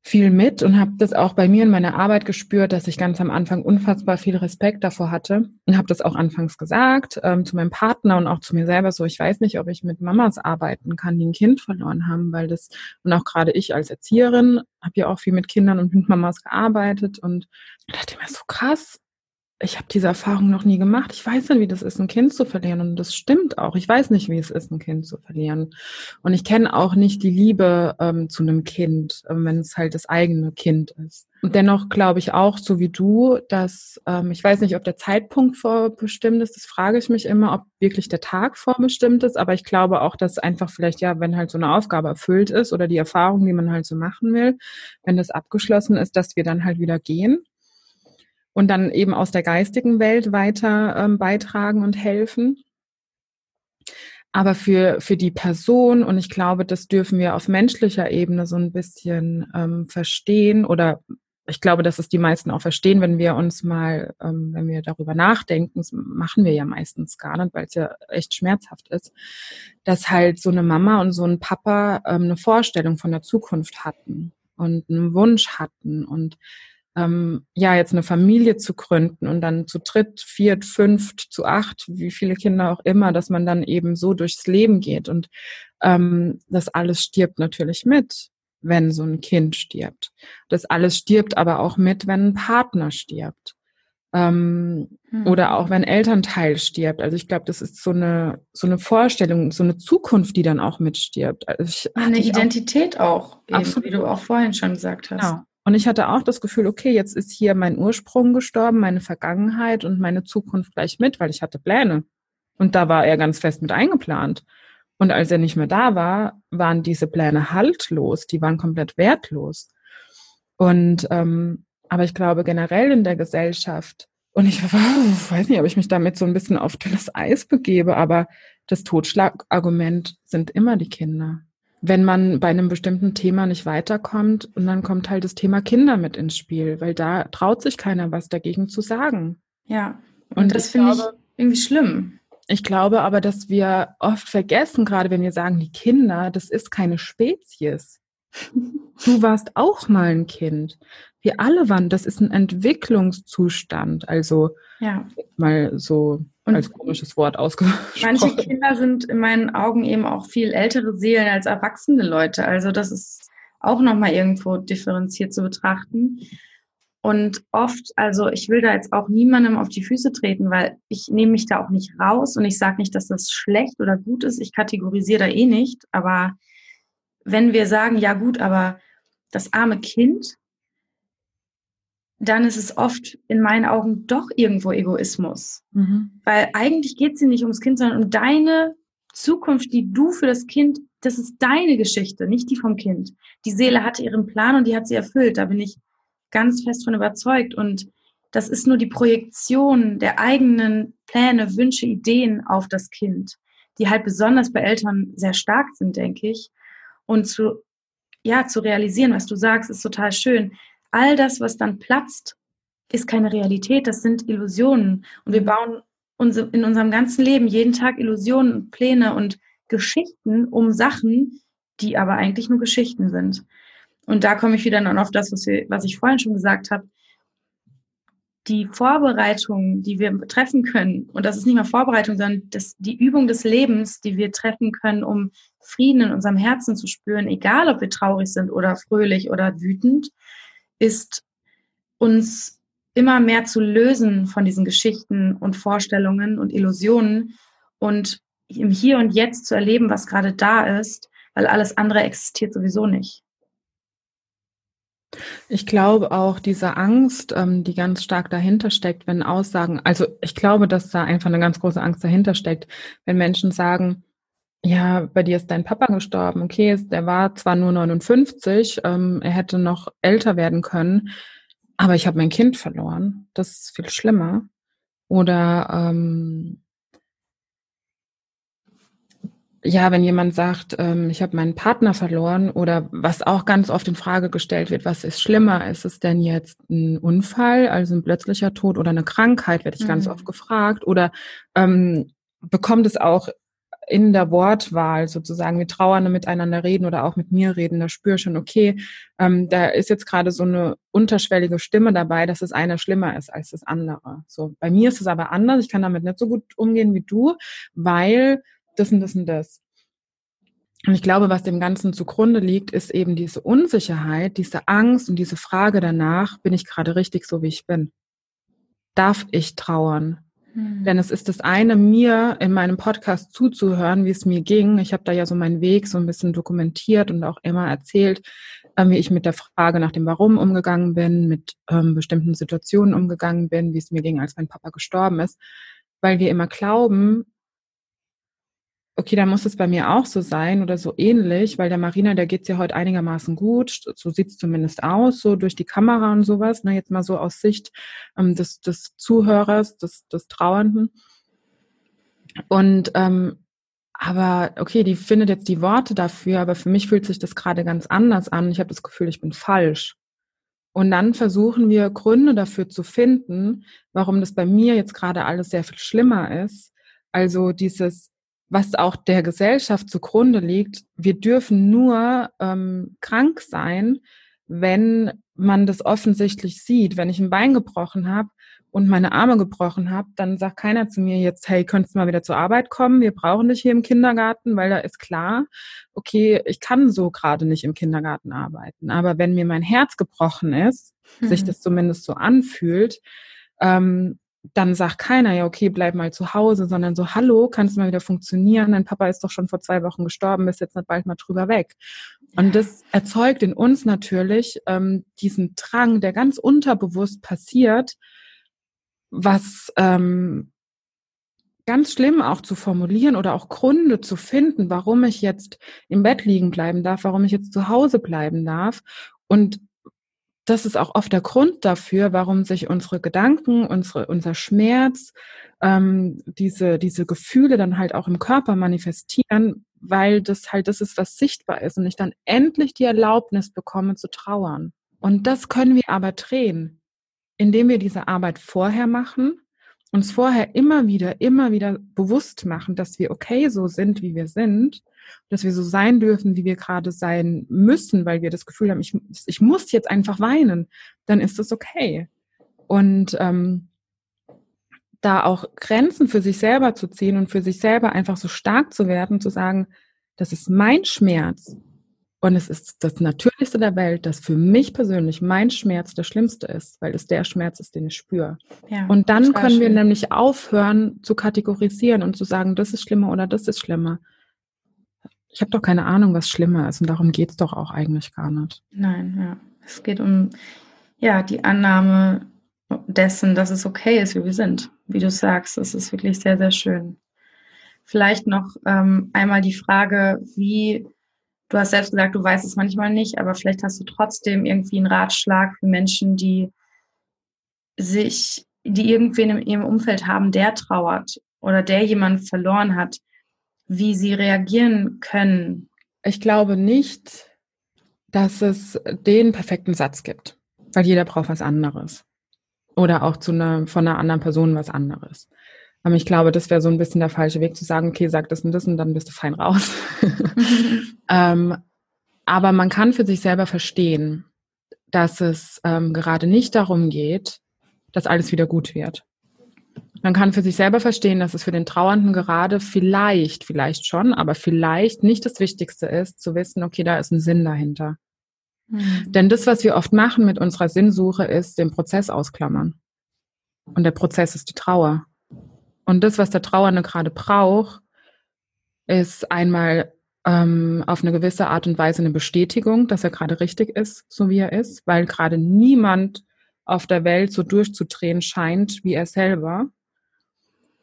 viel mit und habe das auch bei mir in meiner Arbeit gespürt, dass ich ganz am Anfang unfassbar viel Respekt davor hatte und habe das auch anfangs gesagt ähm, zu meinem Partner und auch zu mir selber so, ich weiß nicht, ob ich mit Mamas arbeiten kann, die ein Kind verloren haben, weil das und auch gerade ich als Erzieherin habe ja auch viel mit Kindern und mit Mamas gearbeitet und dachte mir so krass, ich habe diese Erfahrung noch nie gemacht. Ich weiß nicht, wie das ist, ein Kind zu verlieren. Und das stimmt auch. Ich weiß nicht, wie es ist, ein Kind zu verlieren. Und ich kenne auch nicht die Liebe ähm, zu einem Kind, äh, wenn es halt das eigene Kind ist. Und dennoch glaube ich auch, so wie du, dass ähm, ich weiß nicht, ob der Zeitpunkt vorbestimmt ist. Das frage ich mich immer, ob wirklich der Tag vorbestimmt ist. Aber ich glaube auch, dass einfach vielleicht ja, wenn halt so eine Aufgabe erfüllt ist oder die Erfahrung, die man halt so machen will, wenn das abgeschlossen ist, dass wir dann halt wieder gehen und dann eben aus der geistigen Welt weiter ähm, beitragen und helfen. Aber für, für die Person, und ich glaube, das dürfen wir auf menschlicher Ebene so ein bisschen ähm, verstehen oder ich glaube, dass es die meisten auch verstehen, wenn wir uns mal, ähm, wenn wir darüber nachdenken, das machen wir ja meistens gar nicht, weil es ja echt schmerzhaft ist, dass halt so eine Mama und so ein Papa ähm, eine Vorstellung von der Zukunft hatten und einen Wunsch hatten und ähm, ja, jetzt eine Familie zu gründen und dann zu dritt, viert, fünft, zu acht, wie viele Kinder auch immer, dass man dann eben so durchs Leben geht und ähm, das alles stirbt natürlich mit, wenn so ein Kind stirbt. Das alles stirbt aber auch mit, wenn ein Partner stirbt. Ähm, hm. Oder auch wenn Elternteil stirbt. Also ich glaube, das ist so eine so eine Vorstellung, so eine Zukunft, die dann auch mitstirbt. Also ich, eine Identität auch, auch eben, absolut. wie du auch vorhin schon gesagt hast. Genau. Und ich hatte auch das Gefühl, okay, jetzt ist hier mein Ursprung gestorben, meine Vergangenheit und meine Zukunft gleich mit, weil ich hatte Pläne. Und da war er ganz fest mit eingeplant. Und als er nicht mehr da war, waren diese Pläne haltlos, die waren komplett wertlos. Und ähm, aber ich glaube generell in der Gesellschaft, und ich weiß nicht, ob ich mich damit so ein bisschen auf dünnes Eis begebe, aber das Totschlagargument sind immer die Kinder wenn man bei einem bestimmten Thema nicht weiterkommt und dann kommt halt das Thema Kinder mit ins Spiel, weil da traut sich keiner was dagegen zu sagen. Ja, und, und das finde ich irgendwie schlimm. Ich glaube aber, dass wir oft vergessen, gerade wenn wir sagen, die Kinder, das ist keine Spezies. Du warst auch mal ein Kind. Wir alle waren, das ist ein Entwicklungszustand. Also ja. mal so und als komisches Wort ausgesprochen. Manche Kinder sind in meinen Augen eben auch viel ältere Seelen als erwachsene Leute. Also das ist auch nochmal irgendwo differenziert zu betrachten. Und oft, also ich will da jetzt auch niemandem auf die Füße treten, weil ich nehme mich da auch nicht raus und ich sage nicht, dass das schlecht oder gut ist. Ich kategorisiere da eh nicht. Aber wenn wir sagen, ja gut, aber das arme Kind, dann ist es oft in meinen Augen doch irgendwo Egoismus. Mhm. Weil eigentlich geht es nicht ums Kind, sondern um deine Zukunft, die du für das Kind, das ist deine Geschichte, nicht die vom Kind. Die Seele hatte ihren Plan und die hat sie erfüllt. Da bin ich ganz fest von überzeugt. Und das ist nur die Projektion der eigenen Pläne, Wünsche, Ideen auf das Kind, die halt besonders bei Eltern sehr stark sind, denke ich. Und zu, ja, zu realisieren, was du sagst, ist total schön all das, was dann platzt, ist keine Realität, das sind Illusionen. Und wir bauen in unserem ganzen Leben jeden Tag Illusionen und Pläne und Geschichten um Sachen, die aber eigentlich nur Geschichten sind. Und da komme ich wieder dann auf das, was, wir, was ich vorhin schon gesagt habe. Die Vorbereitung, die wir treffen können, und das ist nicht mal Vorbereitung, sondern das, die Übung des Lebens, die wir treffen können, um Frieden in unserem Herzen zu spüren, egal ob wir traurig sind oder fröhlich oder wütend, ist uns immer mehr zu lösen von diesen Geschichten und Vorstellungen und Illusionen und im Hier und Jetzt zu erleben, was gerade da ist, weil alles andere existiert sowieso nicht. Ich glaube auch diese Angst, ähm, die ganz stark dahinter steckt, wenn Aussagen, also ich glaube, dass da einfach eine ganz große Angst dahinter steckt, wenn Menschen sagen, ja, bei dir ist dein Papa gestorben, okay, der war zwar nur 59, ähm, er hätte noch älter werden können, aber ich habe mein Kind verloren. Das ist viel schlimmer. Oder ähm, ja, wenn jemand sagt, ähm, ich habe meinen Partner verloren oder was auch ganz oft in Frage gestellt wird, was ist schlimmer? Ist es denn jetzt ein Unfall, also ein plötzlicher Tod oder eine Krankheit, werde ich mhm. ganz oft gefragt. Oder ähm, bekommt es auch in der Wortwahl sozusagen wir Trauernde miteinander reden oder auch mit mir reden, da spüre ich schon, okay, ähm, da ist jetzt gerade so eine unterschwellige Stimme dabei, dass das eine schlimmer ist als das andere. So, bei mir ist es aber anders. Ich kann damit nicht so gut umgehen wie du, weil das und das und das. Und ich glaube, was dem Ganzen zugrunde liegt, ist eben diese Unsicherheit, diese Angst und diese Frage danach, bin ich gerade richtig so, wie ich bin? Darf ich trauern? Hm. Denn es ist das eine, mir in meinem Podcast zuzuhören, wie es mir ging. Ich habe da ja so meinen Weg so ein bisschen dokumentiert und auch immer erzählt, ähm, wie ich mit der Frage nach dem Warum umgegangen bin, mit ähm, bestimmten Situationen umgegangen bin, wie es mir ging, als mein Papa gestorben ist. Weil wir immer glauben, okay, dann muss es bei mir auch so sein oder so ähnlich, weil der Marina, der geht's ja heute einigermaßen gut, so sieht's zumindest aus, so durch die Kamera und sowas, ne, jetzt mal so aus Sicht ähm, des, des Zuhörers, des, des Trauernden. Und ähm, aber okay, die findet jetzt die Worte dafür, aber für mich fühlt sich das gerade ganz anders an. Ich habe das Gefühl, ich bin falsch. Und dann versuchen wir Gründe dafür zu finden, warum das bei mir jetzt gerade alles sehr viel schlimmer ist. Also dieses, was auch der Gesellschaft zugrunde liegt, wir dürfen nur ähm, krank sein, wenn man das offensichtlich sieht. Wenn ich ein Bein gebrochen habe und meine Arme gebrochen habe, dann sagt keiner zu mir jetzt, hey, könntest du mal wieder zur Arbeit kommen? Wir brauchen dich hier im Kindergarten, weil da ist klar, okay, ich kann so gerade nicht im Kindergarten arbeiten. Aber wenn mir mein Herz gebrochen ist, mhm. sich das zumindest so anfühlt, ähm, dann sagt keiner, ja, okay, bleib mal zu Hause, sondern so, hallo, kannst du mal wieder funktionieren? Dein Papa ist doch schon vor zwei Wochen gestorben, bist jetzt nicht bald mal drüber weg. Und das erzeugt in uns natürlich ähm, diesen Drang, der ganz unterbewusst passiert, was ähm, ganz schlimm auch zu formulieren oder auch Gründe zu finden, warum ich jetzt im Bett liegen bleiben darf, warum ich jetzt zu Hause bleiben darf. Und das ist auch oft der Grund dafür, warum sich unsere Gedanken, unsere, unser Schmerz, ähm, diese, diese Gefühle dann halt auch im Körper manifestieren, weil das halt das ist, was sichtbar ist und ich dann endlich die Erlaubnis bekomme zu trauern. Und das können wir aber drehen, indem wir diese Arbeit vorher machen, uns vorher immer wieder, immer wieder bewusst machen, dass wir okay so sind, wie wir sind dass wir so sein dürfen, wie wir gerade sein müssen, weil wir das Gefühl haben, ich, ich muss jetzt einfach weinen, dann ist das okay. Und ähm, da auch Grenzen für sich selber zu ziehen und für sich selber einfach so stark zu werden, zu sagen, das ist mein Schmerz und es ist das Natürlichste der Welt, dass für mich persönlich mein Schmerz der schlimmste ist, weil es der Schmerz ist, den ich spüre. Ja, und dann können schön. wir nämlich aufhören zu kategorisieren und zu sagen, das ist schlimmer oder das ist schlimmer, ich habe doch keine Ahnung, was schlimmer ist und darum geht es doch auch eigentlich gar nicht. Nein, ja. Es geht um ja, die Annahme dessen, dass es okay ist, wie wir sind. Wie du sagst, das ist wirklich sehr, sehr schön. Vielleicht noch ähm, einmal die Frage, wie, du hast selbst gesagt, du weißt es manchmal nicht, aber vielleicht hast du trotzdem irgendwie einen Ratschlag für Menschen, die sich, die irgendwen in ihrem Umfeld haben, der trauert oder der jemanden verloren hat wie sie reagieren können? Ich glaube nicht, dass es den perfekten Satz gibt, weil jeder braucht was anderes. Oder auch zu einer, von einer anderen Person was anderes. Aber ich glaube, das wäre so ein bisschen der falsche Weg zu sagen, okay, sag das und das und dann bist du fein raus. ähm, aber man kann für sich selber verstehen, dass es ähm, gerade nicht darum geht, dass alles wieder gut wird. Man kann für sich selber verstehen, dass es für den Trauernden gerade vielleicht, vielleicht schon, aber vielleicht nicht das Wichtigste ist, zu wissen, okay, da ist ein Sinn dahinter. Mhm. Denn das, was wir oft machen mit unserer Sinnsuche, ist den Prozess ausklammern. Und der Prozess ist die Trauer. Und das, was der Trauernde gerade braucht, ist einmal ähm, auf eine gewisse Art und Weise eine Bestätigung, dass er gerade richtig ist, so wie er ist, weil gerade niemand auf der Welt so durchzudrehen scheint wie er selber.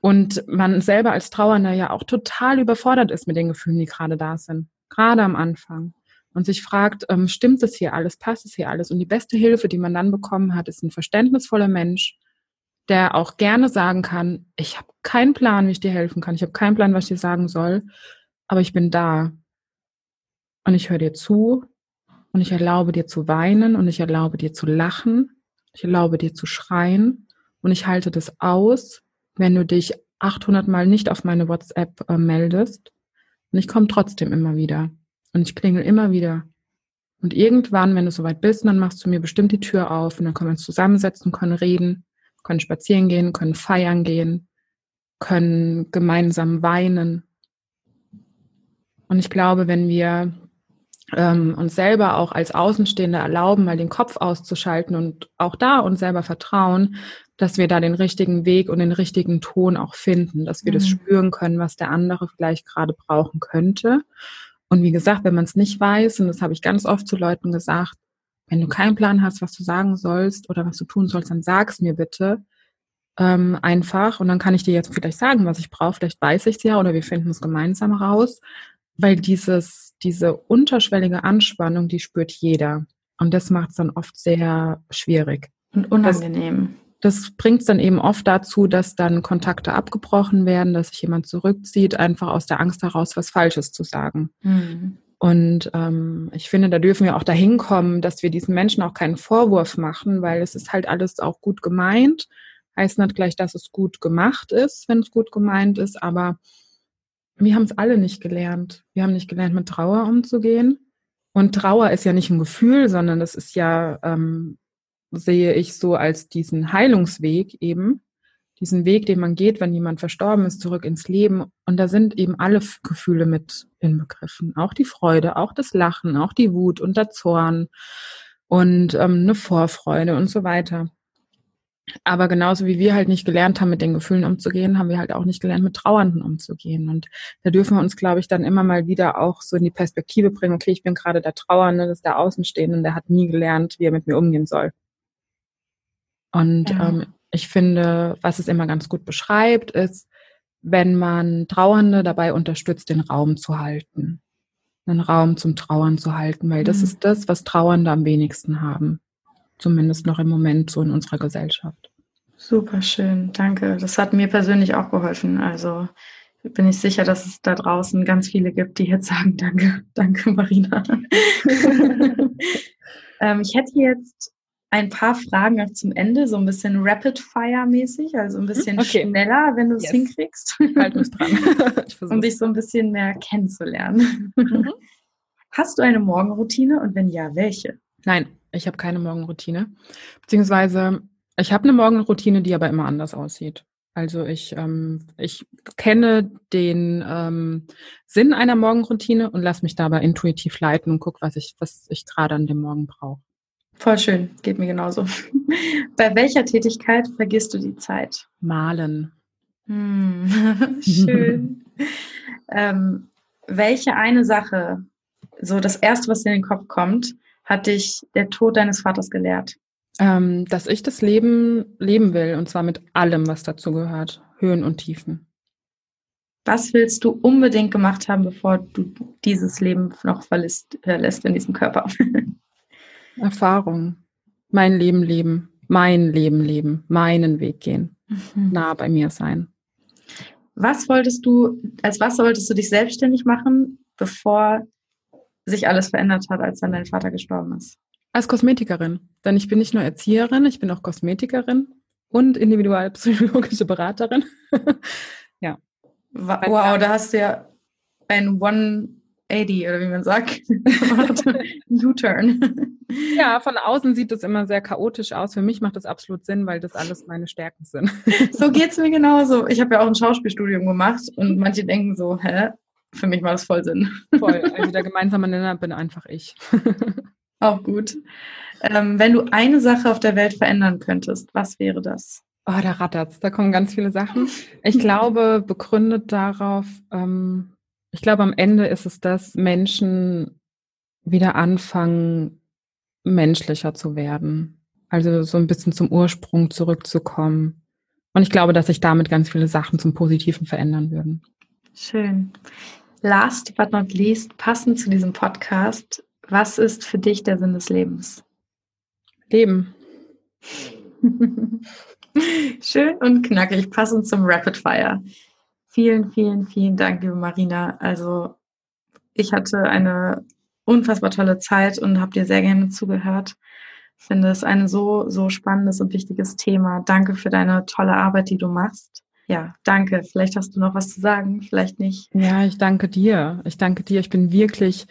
Und man selber als Trauernder ja auch total überfordert ist mit den Gefühlen, die gerade da sind, gerade am Anfang. Und sich fragt, ähm, stimmt es hier alles, passt es hier alles? Und die beste Hilfe, die man dann bekommen hat, ist ein verständnisvoller Mensch, der auch gerne sagen kann, ich habe keinen Plan, wie ich dir helfen kann, ich habe keinen Plan, was ich dir sagen soll, aber ich bin da. Und ich höre dir zu und ich erlaube dir zu weinen und ich erlaube dir zu lachen ich erlaube dir zu schreien und ich halte das aus, wenn du dich 800 Mal nicht auf meine WhatsApp äh, meldest. Und ich komme trotzdem immer wieder. Und ich klingel immer wieder. Und irgendwann, wenn du soweit bist, dann machst du mir bestimmt die Tür auf und dann können wir uns zusammensetzen, können reden, können spazieren gehen, können feiern gehen, können gemeinsam weinen. Und ich glaube, wenn wir ähm, uns selber auch als Außenstehende erlauben, mal den Kopf auszuschalten und auch da uns selber vertrauen, dass wir da den richtigen Weg und den richtigen Ton auch finden, dass wir mhm. das spüren können, was der andere vielleicht gerade brauchen könnte. Und wie gesagt, wenn man es nicht weiß, und das habe ich ganz oft zu Leuten gesagt, wenn du keinen Plan hast, was du sagen sollst oder was du tun sollst, dann sag's mir bitte ähm, einfach. Und dann kann ich dir jetzt vielleicht sagen, was ich brauche. Vielleicht weiß ich es ja oder wir finden es gemeinsam raus. Weil dieses diese unterschwellige Anspannung, die spürt jeder. Und das macht es dann oft sehr schwierig. Und unangenehm. Das, das bringt es dann eben oft dazu, dass dann Kontakte abgebrochen werden, dass sich jemand zurückzieht, einfach aus der Angst heraus, was Falsches zu sagen. Mhm. Und ähm, ich finde, da dürfen wir auch dahin kommen, dass wir diesen Menschen auch keinen Vorwurf machen, weil es ist halt alles auch gut gemeint. Heißt nicht gleich, dass es gut gemacht ist, wenn es gut gemeint ist, aber wir haben es alle nicht gelernt. Wir haben nicht gelernt, mit Trauer umzugehen. Und Trauer ist ja nicht ein Gefühl, sondern das ist ja, ähm, sehe ich so als diesen Heilungsweg eben, diesen Weg, den man geht, wenn jemand verstorben ist, zurück ins Leben. Und da sind eben alle Gefühle mit inbegriffen. Auch die Freude, auch das Lachen, auch die Wut und der Zorn und ähm, eine Vorfreude und so weiter. Aber genauso wie wir halt nicht gelernt haben, mit den Gefühlen umzugehen, haben wir halt auch nicht gelernt, mit Trauernden umzugehen. Und da dürfen wir uns, glaube ich, dann immer mal wieder auch so in die Perspektive bringen, okay, ich bin gerade der Trauernde, das ist der Außenstehende der hat nie gelernt, wie er mit mir umgehen soll. Und ja. ähm, ich finde, was es immer ganz gut beschreibt, ist, wenn man Trauernde dabei unterstützt, den Raum zu halten. Einen Raum zum Trauern zu halten, weil das mhm. ist das, was Trauernde am wenigsten haben. Zumindest noch im Moment so in unserer Gesellschaft. Super schön, danke. Das hat mir persönlich auch geholfen. Also bin ich sicher, dass es da draußen ganz viele gibt, die jetzt sagen, danke, danke Marina. ähm, ich hätte jetzt ein paar Fragen noch zum Ende, so ein bisschen Rapid-Fire-mäßig, also ein mhm, bisschen okay. schneller, wenn du es yes. hinkriegst. Halt mich dran. um dich so ein bisschen mehr kennenzulernen. Mhm. Hast du eine Morgenroutine und wenn ja, welche? Nein. Ich habe keine Morgenroutine. Beziehungsweise ich habe eine Morgenroutine, die aber immer anders aussieht. Also ich, ähm, ich kenne den ähm, Sinn einer Morgenroutine und lasse mich dabei intuitiv leiten und gucke, was ich, was ich gerade an dem Morgen brauche. Voll schön, geht mir genauso. Bei welcher Tätigkeit vergisst du die Zeit? Malen. Hm, schön. ähm, welche eine Sache, so das erste, was in den Kopf kommt, hat dich der Tod deines Vaters gelehrt? Ähm, dass ich das Leben leben will und zwar mit allem, was dazu gehört, Höhen und Tiefen. Was willst du unbedingt gemacht haben, bevor du dieses Leben noch verlässt, verlässt in diesem Körper? Erfahrung. Mein Leben leben. Mein Leben leben. Meinen Weg gehen. Mhm. Nah bei mir sein. Was wolltest du, als was wolltest du dich selbstständig machen, bevor sich alles verändert hat, als dann dein Vater gestorben ist? Als Kosmetikerin. Denn ich bin nicht nur Erzieherin, ich bin auch Kosmetikerin. und individualpsychologische Beraterin. ja. Wow, da hast du ja ein 180 oder wie man sagt, U-Turn. Ja, von außen sieht das immer sehr chaotisch aus. Für mich macht das absolut Sinn, weil das alles meine Stärken sind. So geht es mir genauso. Ich habe ja auch ein Schauspielstudium gemacht und manche denken so, hä? Für mich macht das voll Sinn. Voll. Also der gemeinsame Nenner bin einfach ich. Auch gut. Ähm, wenn du eine Sache auf der Welt verändern könntest, was wäre das? Oh, da rattert's. Da kommen ganz viele Sachen. Ich glaube, begründet darauf, ähm, ich glaube, am Ende ist es, dass Menschen wieder anfangen, menschlicher zu werden. Also so ein bisschen zum Ursprung zurückzukommen. Und ich glaube, dass sich damit ganz viele Sachen zum Positiven verändern würden. Schön. Last but not least, passend zu diesem Podcast, was ist für dich der Sinn des Lebens? Leben. Schön und knackig, passend zum Rapid Fire. Vielen, vielen, vielen Dank, liebe Marina. Also ich hatte eine unfassbar tolle Zeit und habe dir sehr gerne zugehört. Ich finde es ein so, so spannendes und wichtiges Thema. Danke für deine tolle Arbeit, die du machst. Ja, danke. Vielleicht hast du noch was zu sagen, vielleicht nicht. Ja, ich danke dir. Ich danke dir. Ich bin wirklich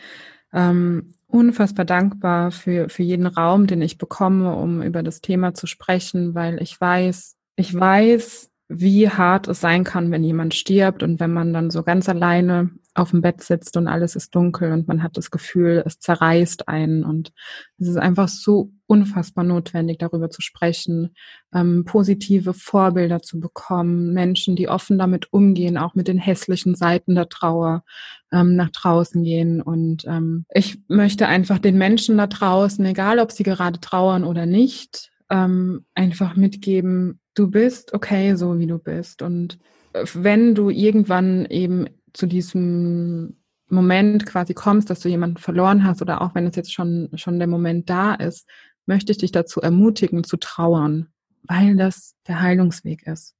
ähm, unfassbar dankbar für, für jeden Raum, den ich bekomme, um über das Thema zu sprechen, weil ich weiß, ich weiß, wie hart es sein kann, wenn jemand stirbt und wenn man dann so ganz alleine auf dem Bett sitzt und alles ist dunkel und man hat das Gefühl, es zerreißt einen. Und es ist einfach so unfassbar notwendig, darüber zu sprechen, ähm, positive Vorbilder zu bekommen, Menschen, die offen damit umgehen, auch mit den hässlichen Seiten der Trauer ähm, nach draußen gehen. Und ähm, ich möchte einfach den Menschen da draußen, egal ob sie gerade trauern oder nicht, ähm, einfach mitgeben, du bist okay, so wie du bist und äh, wenn du irgendwann eben zu diesem Moment quasi kommst, dass du jemanden verloren hast oder auch wenn es jetzt schon, schon der Moment da ist, möchte ich dich dazu ermutigen, zu trauern, weil das der Heilungsweg ist.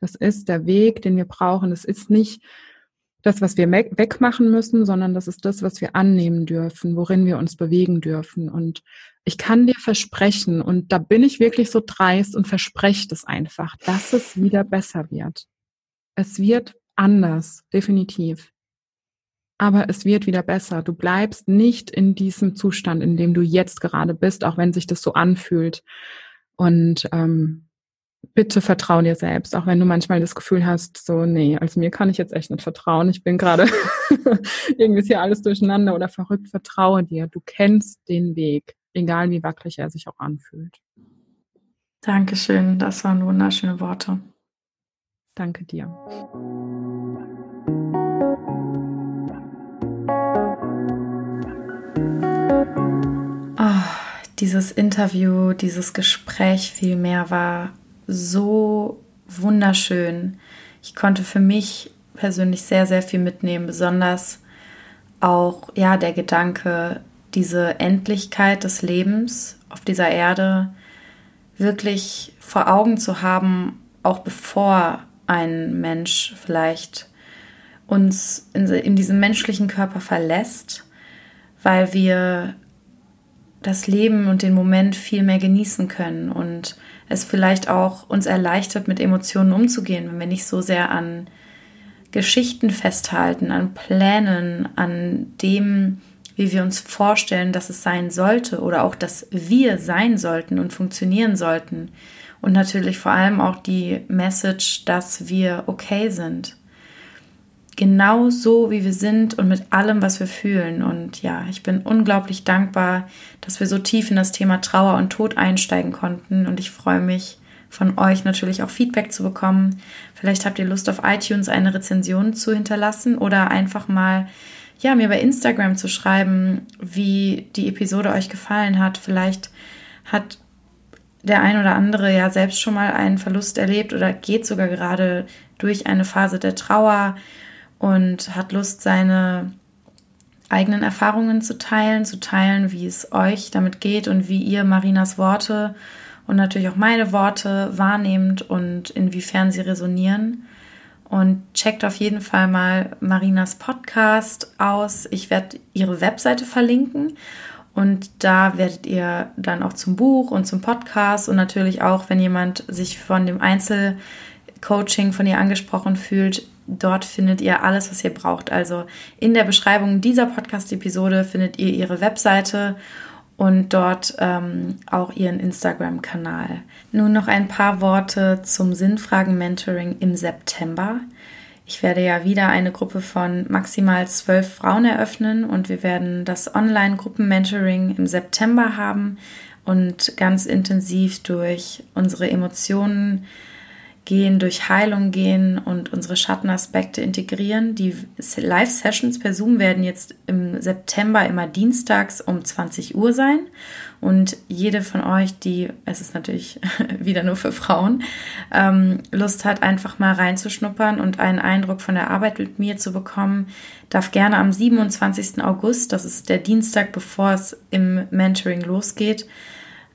Das ist der Weg, den wir brauchen. Es ist nicht das, was wir wegmachen müssen, sondern das ist das, was wir annehmen dürfen, worin wir uns bewegen dürfen. Und ich kann dir versprechen, und da bin ich wirklich so dreist und verspreche das einfach, dass es wieder besser wird. Es wird anders, definitiv. Aber es wird wieder besser. Du bleibst nicht in diesem Zustand, in dem du jetzt gerade bist, auch wenn sich das so anfühlt. Und ähm, bitte vertrau dir selbst, auch wenn du manchmal das Gefühl hast, so, nee, also mir kann ich jetzt echt nicht vertrauen. Ich bin gerade irgendwie ist hier alles durcheinander oder verrückt. Vertraue dir. Du kennst den Weg, egal wie wackelig er sich auch anfühlt. Dankeschön. Das waren wunderschöne Worte. Danke dir. dieses Interview, dieses Gespräch vielmehr war so wunderschön. Ich konnte für mich persönlich sehr, sehr viel mitnehmen, besonders auch ja der Gedanke, diese Endlichkeit des Lebens auf dieser Erde wirklich vor Augen zu haben, auch bevor ein Mensch vielleicht uns in, in diesem menschlichen Körper verlässt, weil wir das Leben und den Moment viel mehr genießen können und es vielleicht auch uns erleichtert, mit Emotionen umzugehen, wenn wir nicht so sehr an Geschichten festhalten, an Plänen, an dem, wie wir uns vorstellen, dass es sein sollte oder auch, dass wir sein sollten und funktionieren sollten. Und natürlich vor allem auch die Message, dass wir okay sind genau so, wie wir sind und mit allem, was wir fühlen. Und ja, ich bin unglaublich dankbar, dass wir so tief in das Thema Trauer und Tod einsteigen konnten. Und ich freue mich, von euch natürlich auch Feedback zu bekommen. Vielleicht habt ihr Lust auf iTunes eine Rezension zu hinterlassen oder einfach mal ja, mir bei Instagram zu schreiben, wie die Episode euch gefallen hat. Vielleicht hat der ein oder andere ja selbst schon mal einen Verlust erlebt oder geht sogar gerade durch eine Phase der Trauer und hat Lust, seine eigenen Erfahrungen zu teilen, zu teilen, wie es euch damit geht und wie ihr Marinas Worte und natürlich auch meine Worte wahrnehmt und inwiefern sie resonieren. Und checkt auf jeden Fall mal Marinas Podcast aus. Ich werde ihre Webseite verlinken Und da werdet ihr dann auch zum Buch und zum Podcast und natürlich auch, wenn jemand sich von dem Einzelcoaching von ihr angesprochen fühlt, dort findet ihr alles, was ihr braucht. Also in der Beschreibung dieser Podcast-Episode findet ihr ihre Webseite und dort ähm, auch ihren Instagram-Kanal. Nun noch ein paar Worte zum Sinnfragen-Mentoring im September. Ich werde ja wieder eine Gruppe von maximal zwölf Frauen eröffnen und wir werden das Online-Gruppen-Mentoring im September haben und ganz intensiv durch unsere Emotionen gehen, durch Heilung gehen und unsere Schattenaspekte integrieren. Die Live-Sessions per Zoom werden jetzt im September immer dienstags um 20 Uhr sein. Und jede von euch, die, es ist natürlich wieder nur für Frauen, ähm, Lust hat, einfach mal reinzuschnuppern und einen Eindruck von der Arbeit mit mir zu bekommen, darf gerne am 27. August, das ist der Dienstag, bevor es im Mentoring losgeht,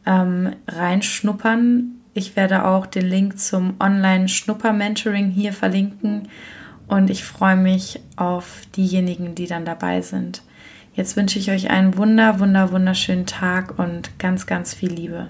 ähm, reinschnuppern ich werde auch den Link zum Online-Schnupper-Mentoring hier verlinken und ich freue mich auf diejenigen, die dann dabei sind. Jetzt wünsche ich euch einen wunder, wunder, wunderschönen Tag und ganz, ganz viel Liebe.